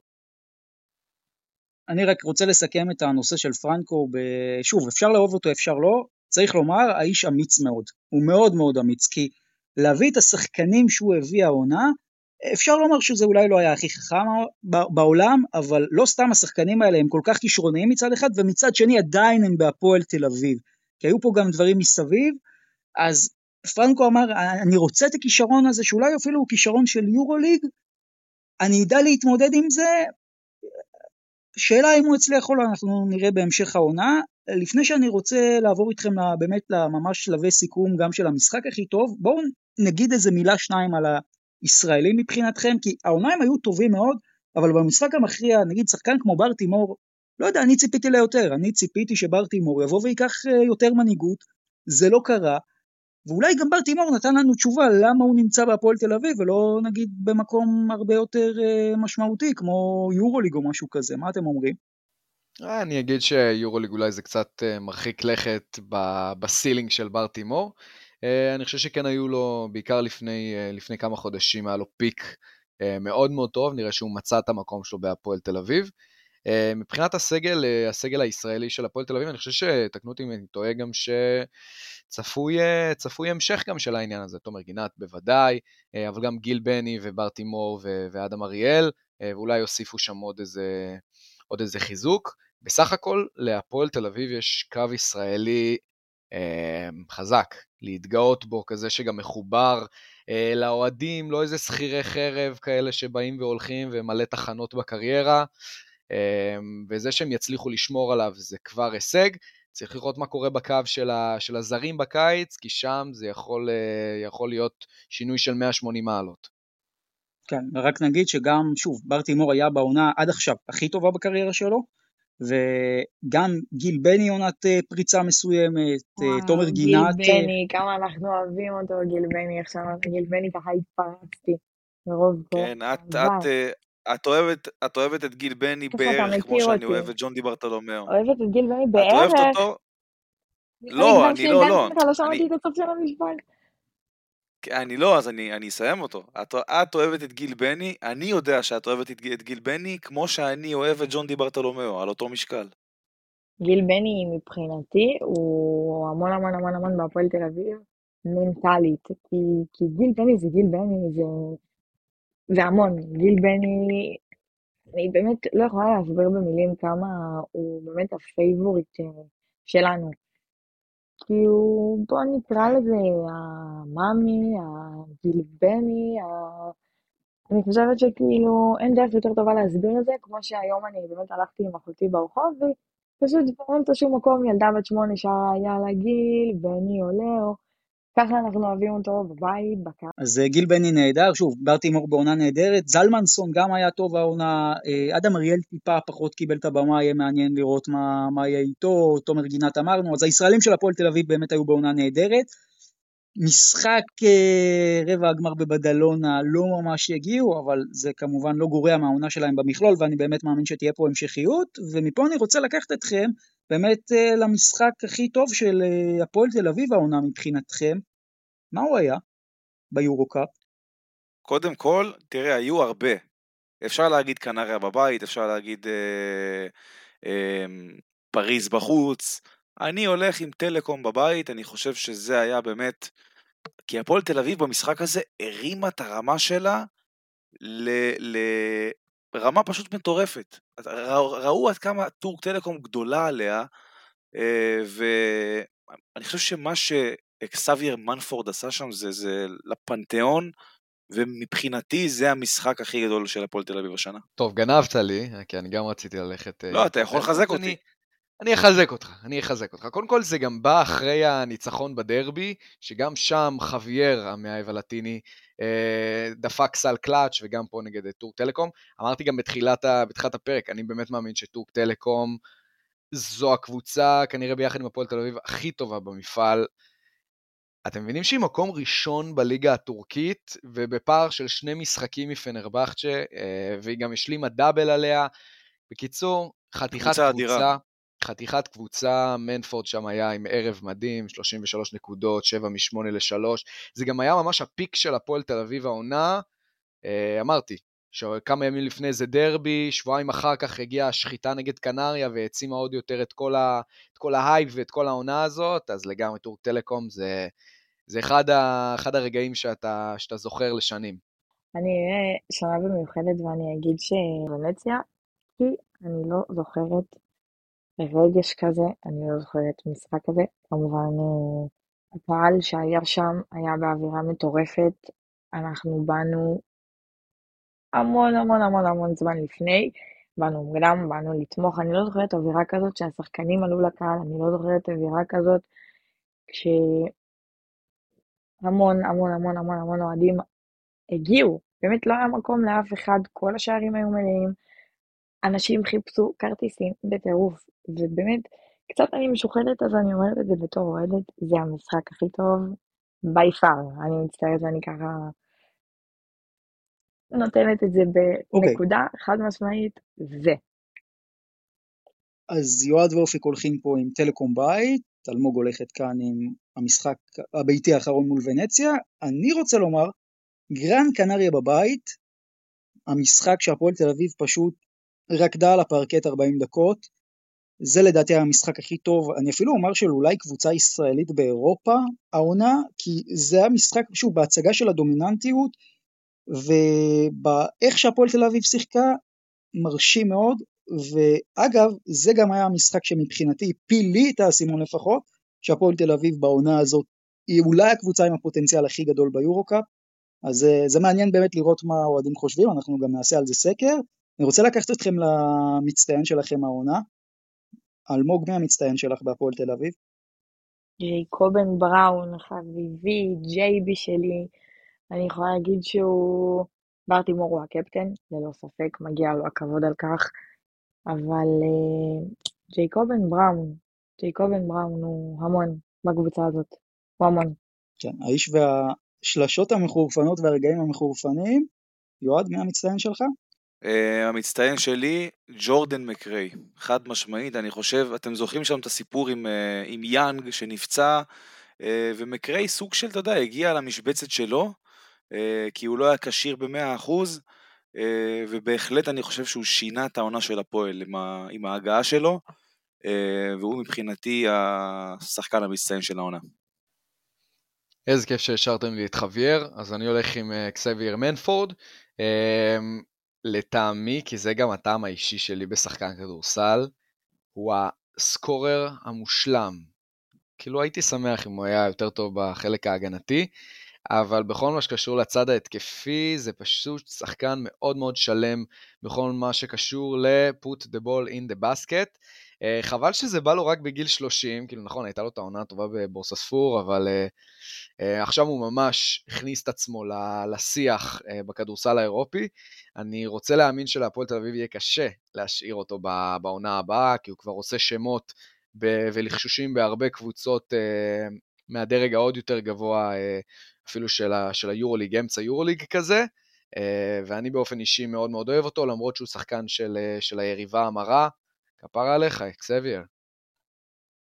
אני רק רוצה לסכם את הנושא של פרנקו, ב... שוב, אפשר לאהוב אותו, אפשר לא, צריך לומר, האיש אמיץ מאוד. הוא מאוד מאוד אמיץ, כי להביא את השחקנים שהוא הביא העונה, אפשר לומר שזה אולי לא היה הכי חכם בעולם, אבל לא סתם השחקנים האלה הם כל כך כישרוניים מצד אחד, ומצד שני עדיין הם בהפועל תל אביב. כי היו פה גם דברים מסביב, אז פרנקו אמר, אני רוצה את הכישרון הזה, שאולי אפילו הוא כישרון של יורוליג, אני אדע להתמודד עם זה, שאלה אם הוא יצליח או לא, אנחנו נראה בהמשך העונה. לפני שאני רוצה לעבור איתכם באמת לממש שלבי סיכום גם של המשחק הכי טוב, בואו נגיד איזה מילה שניים על הישראלים מבחינתכם, כי העונה הם היו טובים מאוד, אבל במשחק המכריע, נגיד שחקן כמו בר תימור, לא יודע, אני ציפיתי ליותר, אני ציפיתי שבר תימור יבוא וייקח אה, יותר מנהיגות, זה לא קרה, ואולי גם בר תימור נתן לנו תשובה למה הוא נמצא בהפועל תל אביב ולא נגיד במקום הרבה יותר אה, משמעותי כמו יורוליג או משהו כזה, מה אתם אומרים? אה, אני אגיד שיורוליג אולי זה קצת מרחיק לכת בסילינג של בר תימור. אני חושב שכן היו לו, בעיקר לפני, לפני כמה חודשים, היה לו פיק מאוד מאוד טוב, נראה שהוא מצא את המקום שלו בהפועל תל אביב. אה, מבחינת הסגל, אה, הסגל הישראלי של הפועל תל אביב, אני חושב שתקנו אותי אם אני טועה גם שצפוי המשך גם של העניין הזה. תומר גינת בוודאי, אבל גם גיל בני ובר תימור ואדם אריאל, ואולי יוסיפו שם עוד איזה, עוד איזה חיזוק. בסך הכל, להפועל תל אביב יש קו ישראלי אה, חזק, להתגאות בו, כזה שגם מחובר אה, לאוהדים, לא איזה שכירי חרב כאלה שבאים והולכים ומלא תחנות בקריירה, אה, וזה שהם יצליחו לשמור עליו זה כבר הישג. צריך לראות מה קורה בקו של, ה, של הזרים בקיץ, כי שם זה יכול, אה, יכול להיות שינוי של 180 מעלות. כן, רק נגיד שגם, שוב, בר תימור היה בעונה עד עכשיו הכי טובה בקריירה שלו, וגם גיל בני עונת אה, פריצה מסוימת, אה, וואו, תומר גינת. גיל אה, בני, כמה אנחנו אוהבים אותו, גיל בני, עכשיו גיל בני ככה התפרצתי מרוב פה. כן, את, את, את, אוהבת, את אוהבת את גיל בני בערך כמו שאני אוהב את ג'ון די ברטולומיאו. אוהבת את גיל בני בערך? את אוהבת אותו? לא, אני לא, לא. לא שמעתי את הסוף של המשפט. אני לא, אז אני, אני אסיים אותו. את, את אוהבת את גיל בני, אני יודע שאת אוהבת את, את גיל בני כמו שאני אוהב את ג'ון די ברטולומיאו, על אותו משקל. גיל בני מבחינתי הוא המון המון המון המון בהפועל תל אביב, מנטלית, כי, כי גיל בני זה גיל בני, זה, זה המון. גיל בני, אני באמת לא יכולה להסביר במילים כמה הוא באמת הפייבוריט אה, שלנו. כאילו, בוא נקרא לזה המאמי, הגילבני, ה... אני חושבת שכאילו אין דרך יותר טובה להסביר את זה, כמו שהיום אני באמת הלכתי עם אחותי ברחוב, ופשוט אין פה שום מקום, ילדה בת שמונה שרה יאללה גיל, בני עולה, או ככה אנחנו אוהבים אותו בבית, בקר. אז אה, גיל בני נהדר, שוב, בר תימור בעונה נהדרת, זלמנסון גם היה טוב העונה, אה, אדם אריאל טיפה פחות קיבל את הבמה, יהיה מעניין לראות מה, מה יהיה איתו, תומר גינת אמרנו, אז הישראלים של הפועל תל אביב באמת היו בעונה נהדרת. משחק אה, רבע הגמר בבדלונה לא ממש יגיעו, אבל זה כמובן לא גורע מהעונה שלהם במכלול, ואני באמת מאמין שתהיה פה המשכיות, ומפה אני רוצה לקחת אתכם באמת למשחק הכי טוב של הפועל תל אביב העונה מבחינתכם, מה הוא היה ביורו-קאפ? קודם כל, תראה, היו הרבה. אפשר להגיד קנריה בבית, אפשר להגיד אה, אה, פריז בחוץ. אני הולך עם טלקום בבית, אני חושב שזה היה באמת... כי הפועל תל אביב במשחק הזה הרימה את הרמה שלה לרמה פשוט מטורפת. ראו עד כמה טורק טלקום גדולה עליה, אה, ואני חושב שמה ש... אקסבייר מנפורד עשה שם זה, זה לפנתיאון, ומבחינתי זה המשחק הכי גדול של הפועל תל אביב השנה. טוב, גנבת לי, כי אני גם רציתי ללכת... אה, לא, אתה יכול לחזק אותי. אני אחזק אותך, אני אחזק אותך. קודם כל זה גם בא אחרי הניצחון בדרבי, שגם שם חווייר המאהב הלטיני אה, דפק סל קלאץ' וגם פה נגד טורק טלקום. אמרתי גם בתחילת, בתחילת הפרק, אני באמת מאמין שטורק טלקום זו הקבוצה, כנראה ביחד עם הפועל תל אביב, הכי טובה במפעל. אתם מבינים שהיא מקום ראשון בליגה הטורקית, ובפער של שני משחקים מפנרבכצ'ה, אה, והיא גם השלימה דאבל עליה. בקיצור, חתיכת קבוצה, קבוצה חתיכת קבוצה, מנפורד שם היה עם ערב מדהים, 33 נקודות, 7 מ-8 ל-3. זה גם היה ממש הפיק של הפועל תל אביב העונה. אה, אמרתי, שכמה ימים לפני זה דרבי, שבועיים אחר כך הגיעה השחיטה נגד קנריה והעצימה עוד יותר את כל, ה, את כל ההייב ואת כל העונה הזאת, אז לגמרי טורק טלקום זה, זה אחד, ה, אחד הרגעים שאתה, שאתה זוכר לשנים. אני אהיה שנה במיוחדת ואני אגיד שוונציה, כי אני לא זוכרת רגש כזה, אני לא זוכרת משחק כזה. כמובן, אה, הקהל שהיה שם היה באווירה מטורפת. אנחנו באנו המון המון המון המון זמן לפני, באנו מוקדם, באנו לתמוך, אני לא זוכרת אווירה כזאת שהשחקנים עלו לקהל, אני לא זוכרת אווירה כזאת כשהמון המון המון המון המון אוהדים הגיעו, באמת לא היה מקום לאף אחד, כל השערים היו מלאים, אנשים חיפשו כרטיסים בטירוף, ובאמת, קצת אני משוחדת אז אני אומרת את זה בתור אוהדת, זה המשחק הכי טוב by far, אני מצטערת ואני ככה נותנת את זה בנקודה okay. אוקיי. חד משמעית, זה. אז יועד ואופק הולכים פה עם טלקום בית, אלמוג הולכת כאן עם המשחק הביתי האחרון מול ונציה. אני רוצה לומר, גרן קנריה בבית, המשחק שהפועל תל אביב פשוט רקדה על הפרקט 40 דקות, זה לדעתי המשחק הכי טוב, אני אפילו אומר של אולי קבוצה ישראלית באירופה העונה, כי זה המשחק, שוב, בהצגה של הדומיננטיות, ובאיך שהפועל תל אביב שיחקה, מרשים מאוד, ואגב, זה גם היה המשחק שמבחינתי הפיל לי את האסימון לפחות, שהפועל תל אביב בעונה הזאת היא אולי הקבוצה עם הפוטנציאל הכי גדול ביורו-קאפ, אז אה, זה מעניין באמת לראות מה האוהדים חושבים, אנחנו גם נעשה על זה סקר. אני רוצה לקחת אתכם למצטיין שלכם העונה. אלמוג, מי המצטיין שלך בהפועל תל אביב? קובן בראון, חביבי, ג'ייבי שלי, אני יכולה להגיד שהוא... ברטימור הוא הקפטן, ללא ספק, מגיע לו הכבוד על כך, אבל uh, ג'ייקובן בראון, ג'ייקובן בראון הוא המון בקבוצה הזאת, הוא המון. כן, האיש והשלשות המחורפנות והרגעים המחורפנים. יועד, מי המצטיין שלך? Uh, המצטיין שלי, ג'ורדן מקריי, חד משמעית, אני חושב, אתם זוכרים שם את הסיפור עם, uh, עם יאנג שנפצע, uh, ומקריי סוג של, אתה יודע, הגיע למשבצת שלו, כי הוא לא היה כשיר ב-100%, uh, ובהחלט אני חושב שהוא שינה את העונה של הפועל עם, ה, עם ההגעה שלו, uh, והוא מבחינתי השחקן המצטיין של העונה. איזה כיף שהשארתם לי את חוויאר, אז אני הולך עם קסבייר מנפורד. לטעמי, כי זה גם הטעם האישי שלי בשחקן כדורסל, הוא הסקורר המושלם. כאילו הייתי שמח אם הוא היה יותר טוב בחלק ההגנתי, אבל בכל מה שקשור לצד ההתקפי, זה פשוט שחקן מאוד מאוד שלם בכל מה שקשור ל-put the ball in the basket. Uh, חבל שזה בא לו רק בגיל 30, כאילו נכון, הייתה לו את העונה הטובה בבורסספור, אבל uh, uh, עכשיו הוא ממש הכניס את עצמו לשיח בכדורסל האירופי. אני רוצה להאמין שלהפועל תל אביב יהיה קשה להשאיר אותו בעונה הבאה, כי הוא כבר עושה שמות ולחשושים בהרבה קבוצות מהדרג העוד יותר גבוה, אפילו של, ה- של היורוליג, אמצע יורוליג כזה. Uh, ואני באופן אישי מאוד מאוד אוהב אותו, למרות שהוא שחקן של, uh, של היריבה המרה. כפרה עליך, אקסבייר.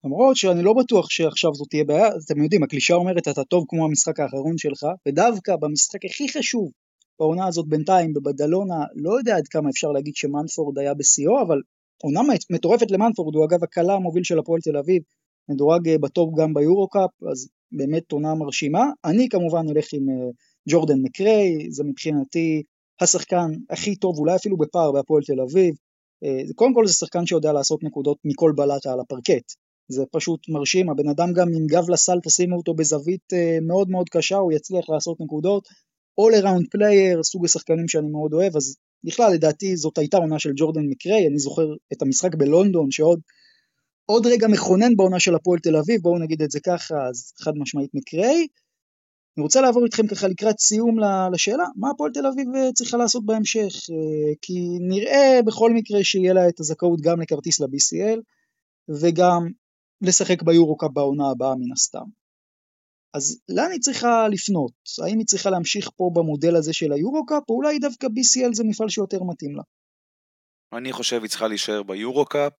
למרות שאני לא בטוח שעכשיו זאת תהיה בעיה, אתם יודעים, הקלישה אומרת אתה טוב כמו המשחק האחרון שלך, ודווקא במשחק הכי חשוב בעונה הזאת בינתיים, בבדלונה, לא יודע עד כמה אפשר להגיד שמנפורד היה בשיאו, אבל עונה מטורפת למנפורד, הוא אגב הקלע המוביל של הפועל תל אביב, מדורג אה, בטופ גם ביורו קאפ, אז באמת עונה מרשימה. אני כמובן אלך עם אה, ג'ורדן מקריי, זה מבחינתי השחקן הכי טוב, אולי אפילו בפער בהפועל תל אביב, אה, קודם כל זה שחקן שיודע לעשות נקודות מכל בלטה על הפרקט, זה פשוט מרשים, הבן אדם גם עם גב לסל תשימו אותו בזווית אה, מאוד מאוד קשה, הוא יצליח לעשות נקודות, all around player, סוג השחקנים שאני מאוד אוהב, אז בכלל לדעתי זאת הייתה עונה של ג'ורדן מקריי, אני זוכר את המשחק בלונדון שעוד עוד רגע מכונן בעונה של הפועל תל אביב, בואו נגיד את זה ככה, אז חד משמעית מקריי. אני רוצה לעבור איתכם ככה לקראת סיום לשאלה, מה הפועל תל אביב אה, צריכה לעשות בהמשך? אה, כי נראה בכל מקרה שיהיה לה את הזכאות גם לכרטיס ל-BCL וגם לשחק ביורו-קאפ בעונה הבאה מן הסתם. אז לאן היא צריכה לפנות? האם היא צריכה להמשיך פה במודל הזה של היורו-קאפ, או אולי דווקא BCL זה מפעל שיותר מתאים לה? אני חושב היא צריכה להישאר ביורו-קאפ,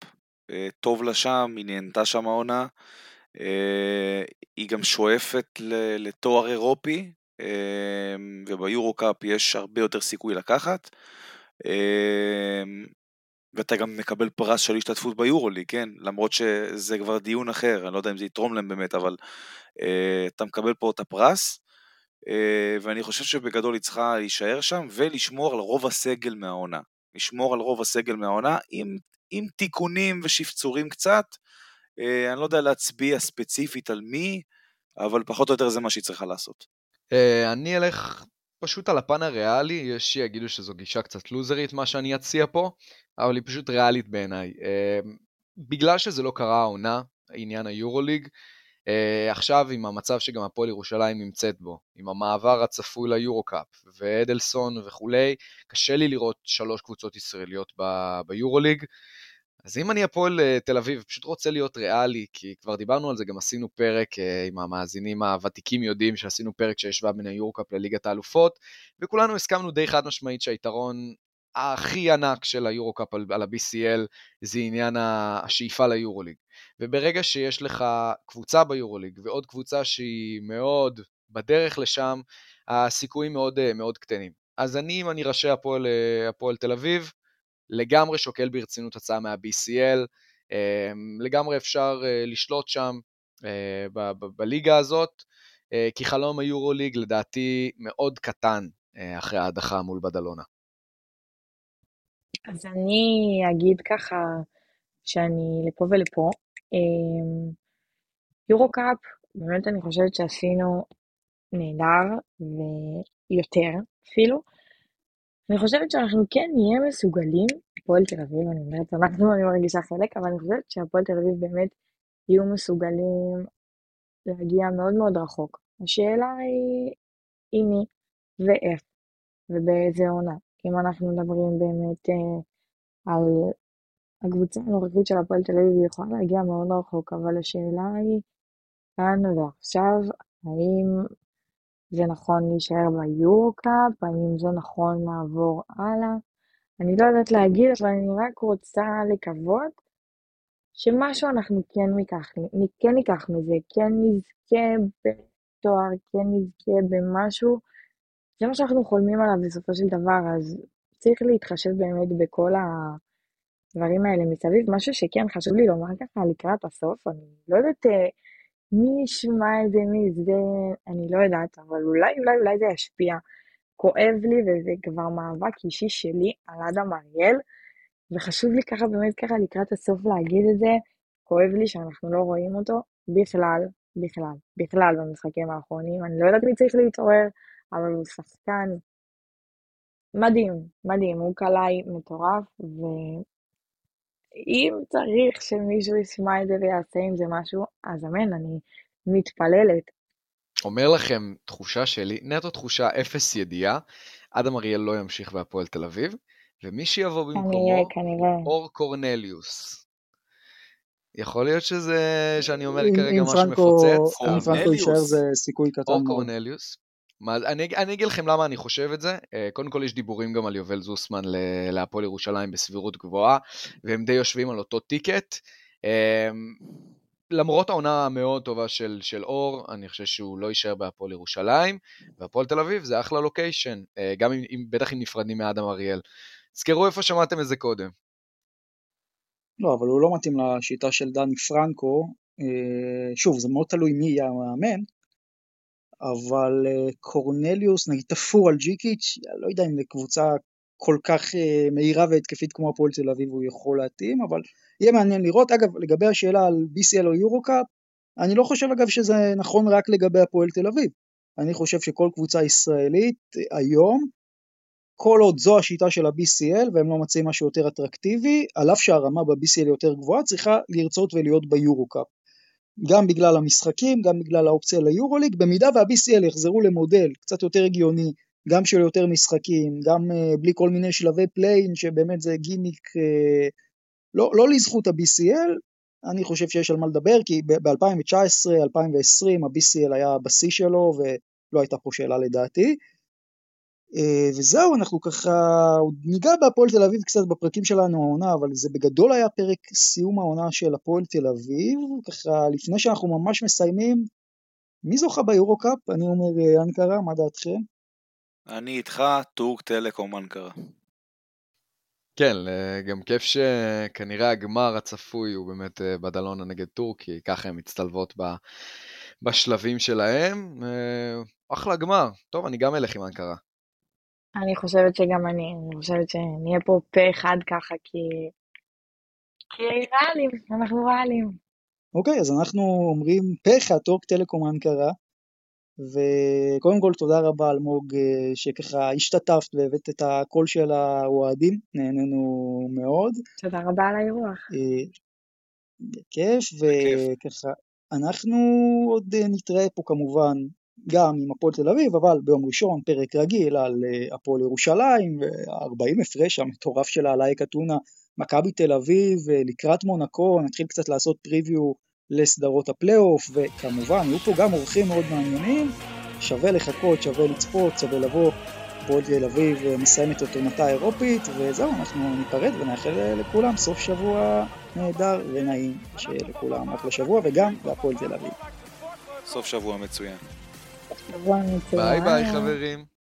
טוב לה שם, היא נהנתה שם העונה. אה, היא גם שואפת לתואר אירופי, אה, וביורו קאפ יש הרבה יותר סיכוי לקחת. אה, ואתה גם מקבל פרס של השתתפות ביורולי, כן? למרות שזה כבר דיון אחר, אני לא יודע אם זה יתרום להם באמת, אבל אתה מקבל פה את הפרס, ואני חושב שבגדול היא צריכה להישאר שם ולשמור על רוב הסגל מהעונה. לשמור על רוב הסגל מהעונה עם, עם תיקונים ושפצורים קצת, אה, אני לא יודע להצביע ספציפית על מי, אבל פחות או יותר זה מה שהיא צריכה לעשות. אה, אני אלך פשוט על הפן הריאלי, יש שיגידו שזו גישה קצת לוזרית מה שאני אציע פה, אבל היא פשוט ריאלית בעיניי. אה, בגלל שזה לא קרה העונה, עניין היורוליג, עכשיו עם המצב שגם הפועל ירושלים נמצאת בו, עם המעבר הצפוי ליורו-קאפ ואדלסון וכולי, קשה לי לראות שלוש קבוצות ישראליות ביורוליג. אז אם אני הפועל אה, תל אביב, פשוט רוצה להיות ריאלי, כי כבר דיברנו על זה, גם עשינו פרק אה, עם המאזינים הוותיקים יודעים שעשינו פרק שהשווה בין היורקאפ לליגת האלופות, וכולנו הסכמנו די חד משמעית שהיתרון הכי ענק של היורוקאפ על, על ה-BCL זה עניין השאיפה ליורוליג. וברגע שיש לך קבוצה ביורוליג ועוד קבוצה שהיא מאוד בדרך לשם, הסיכויים מאוד, אה, מאוד קטנים. אז אני, אם אני ראשי הפועל, הפועל תל אביב, לגמרי שוקל ברצינות הצעה מה-BCL, לגמרי אפשר לשלוט שם בליגה הזאת, כי חלום היורוליג לדעתי מאוד קטן אחרי ההדחה מול בדלונה. אז אני אגיד ככה שאני לפה ולפה. יורו קאפ, באמת אני חושבת שעשינו נהדר, ויותר אפילו. אני חושבת שאנחנו כן נהיה מסוגלים, הפועל תל אביב, אני אומרת, אנחנו, אני מרגישה חלק, אבל אני חושבת שהפועל תל אביב באמת יהיו מסוגלים להגיע מאוד מאוד רחוק. השאלה היא עם מי ואיך ובאיזה עונה. אם אנחנו מדברים באמת אה, על הקבוצה הנוכחית של הפועל תל אביב, היא יכולה להגיע מאוד רחוק, אבל השאלה היא כאן ועכשיו, האם זה נכון להישאר ביורו-קאפ, האם זה נכון לעבור הלאה. אני לא יודעת להגיד, אבל אני רק רוצה לקוות שמשהו אנחנו כן ניקח, כן ניקח מזה, כן נזכה בתואר, כן נזכה במשהו. זה מה שאנחנו חולמים עליו בסופו של דבר, אז צריך להתחשב באמת בכל הדברים האלה מסביב. משהו שכן חשוב לי לומר ככה לקראת הסוף, אני לא יודעת אה, מי ישמע את זה, מי זה, אני לא יודעת, אבל אולי, אולי, אולי זה ישפיע. כואב לי, וזה כבר מאבק אישי שלי על אדם אריאל, וחשוב לי ככה, באמת ככה לקראת הסוף להגיד את זה, כואב לי שאנחנו לא רואים אותו בכלל, בכלל, בכלל במשחקים האחרונים. אני לא יודעת מי צריך להתעורר, אבל הוא שחקן מדהים, מדהים, הוא קלעי מטורף, ו... אם צריך שמישהו ישמע את זה ויעשה עם זה משהו, אז אמן, אני מתפללת. אומר לכם, תחושה שלי, נטו תחושה אפס ידיעה, אדם אריאל לא ימשיך בהפועל תל אביב, ומי שיבוא במקומו, כנראה, אור קורנליוס. יכול להיות שזה, שאני אומר כרגע משהו מפוצץ. אם פרנקו יישאר זה סיכוי קטן. אור קורנליוס. מה, אני, אני אגיד לכם למה אני חושב את זה. אה, קודם כל יש דיבורים גם על יובל זוסמן להפועל ירושלים בסבירות גבוהה, והם די יושבים על אותו טיקט. אה, למרות העונה המאוד טובה של, של אור, אני חושב שהוא לא יישאר בהפועל ירושלים, והפועל תל אביב זה אחלה לוקיישן, אה, גם אם, אם, בטח אם נפרדים מאדם אריאל. תזכרו איפה שמעתם את זה קודם. לא, אבל הוא לא מתאים לשיטה של דני פרנקו. שוב, זה מאוד תלוי מי יהיה המאמן, אבל אה, קורנליוס, נגיד תפור על ג'יקיץ', לא יודע אם לקבוצה כל כך אה, מהירה והתקפית כמו הפועל תל אביב הוא יכול להתאים, אבל יהיה מעניין לראות. אגב, לגבי השאלה על BCL או יורו-קאפ, אני לא חושב אגב שזה נכון רק לגבי הפועל תל אביב. אני חושב שכל קבוצה ישראלית אה, היום, כל עוד זו השיטה של ה-BCL והם לא מציעים משהו יותר אטרקטיבי, על אף שהרמה ב-BCL יותר גבוהה, צריכה לרצות ולהיות ביורו-קאפ. גם בגלל המשחקים, גם בגלל האופציה ליורוליג, במידה וה-BCL יחזרו למודל קצת יותר הגיוני, גם של יותר משחקים, גם אה, בלי כל מיני שלבי play-in, שבאמת זה גימיק אה, לא, לא לזכות ה-BCL, אני חושב שיש על מה לדבר, כי ב-2019-2020 ה-BCL היה בשיא שלו ולא הייתה פה שאלה לדעתי. אה, וזהו, אנחנו ככה, עוד ניגע בהפועל תל אביב קצת בפרקים שלנו העונה, אבל זה בגדול היה פרק סיום העונה של הפועל תל אביב, ככה לפני שאנחנו ממש מסיימים, מי זוכה ביורו קאפ? אני אומר אה, אנקרה, מה דעתכם? אני איתך, טורק טלקום אנקרה. כן, גם כיף שכנראה הגמר הצפוי הוא באמת אה, בדלונה נגד טורקי, ככה הן מצטלבות בשלבים שלהם. אחלה גמר. טוב, אני גם אלך עם אנקרה. אני חושבת שגם אני, אני חושבת שנהיה פה פה אחד ככה, כי... כי ריאליים, אנחנו ריאליים. אוקיי, אז אנחנו אומרים פה אחד, טורק טלקום אנקרה, וקודם כל תודה רבה אלמוג אה, שככה השתתפת והבאת את הקול של האוהדים, נהנינו מאוד. תודה רבה על האירוח. אה, בכיף, וככה אנחנו עוד נתראה פה כמובן גם עם הפועל תל אביב, אבל ביום ראשון פרק רגיל על אה, הפועל ירושלים, 40 הפרש המטורף שלה על אייק אתונה, מכבי תל אביב, אה, לקראת מונקו, נתחיל קצת לעשות פריוויו לסדרות הפלייאוף, וכמובן יהיו פה גם אורחים מאוד מעניינים, שווה לחכות, שווה לצפות, שווה לבוא, הפועל תל אביב אה, מסיימת את עונתה האירופית, וזהו, אנחנו ניפרד ונאחל לכולם סוף שבוע נהדר ונעים, שיהיה לכולם אחלה שבוע, וגם בהפועל תל אביב. סוף. שבוע מצוין. ביי ביי חברים.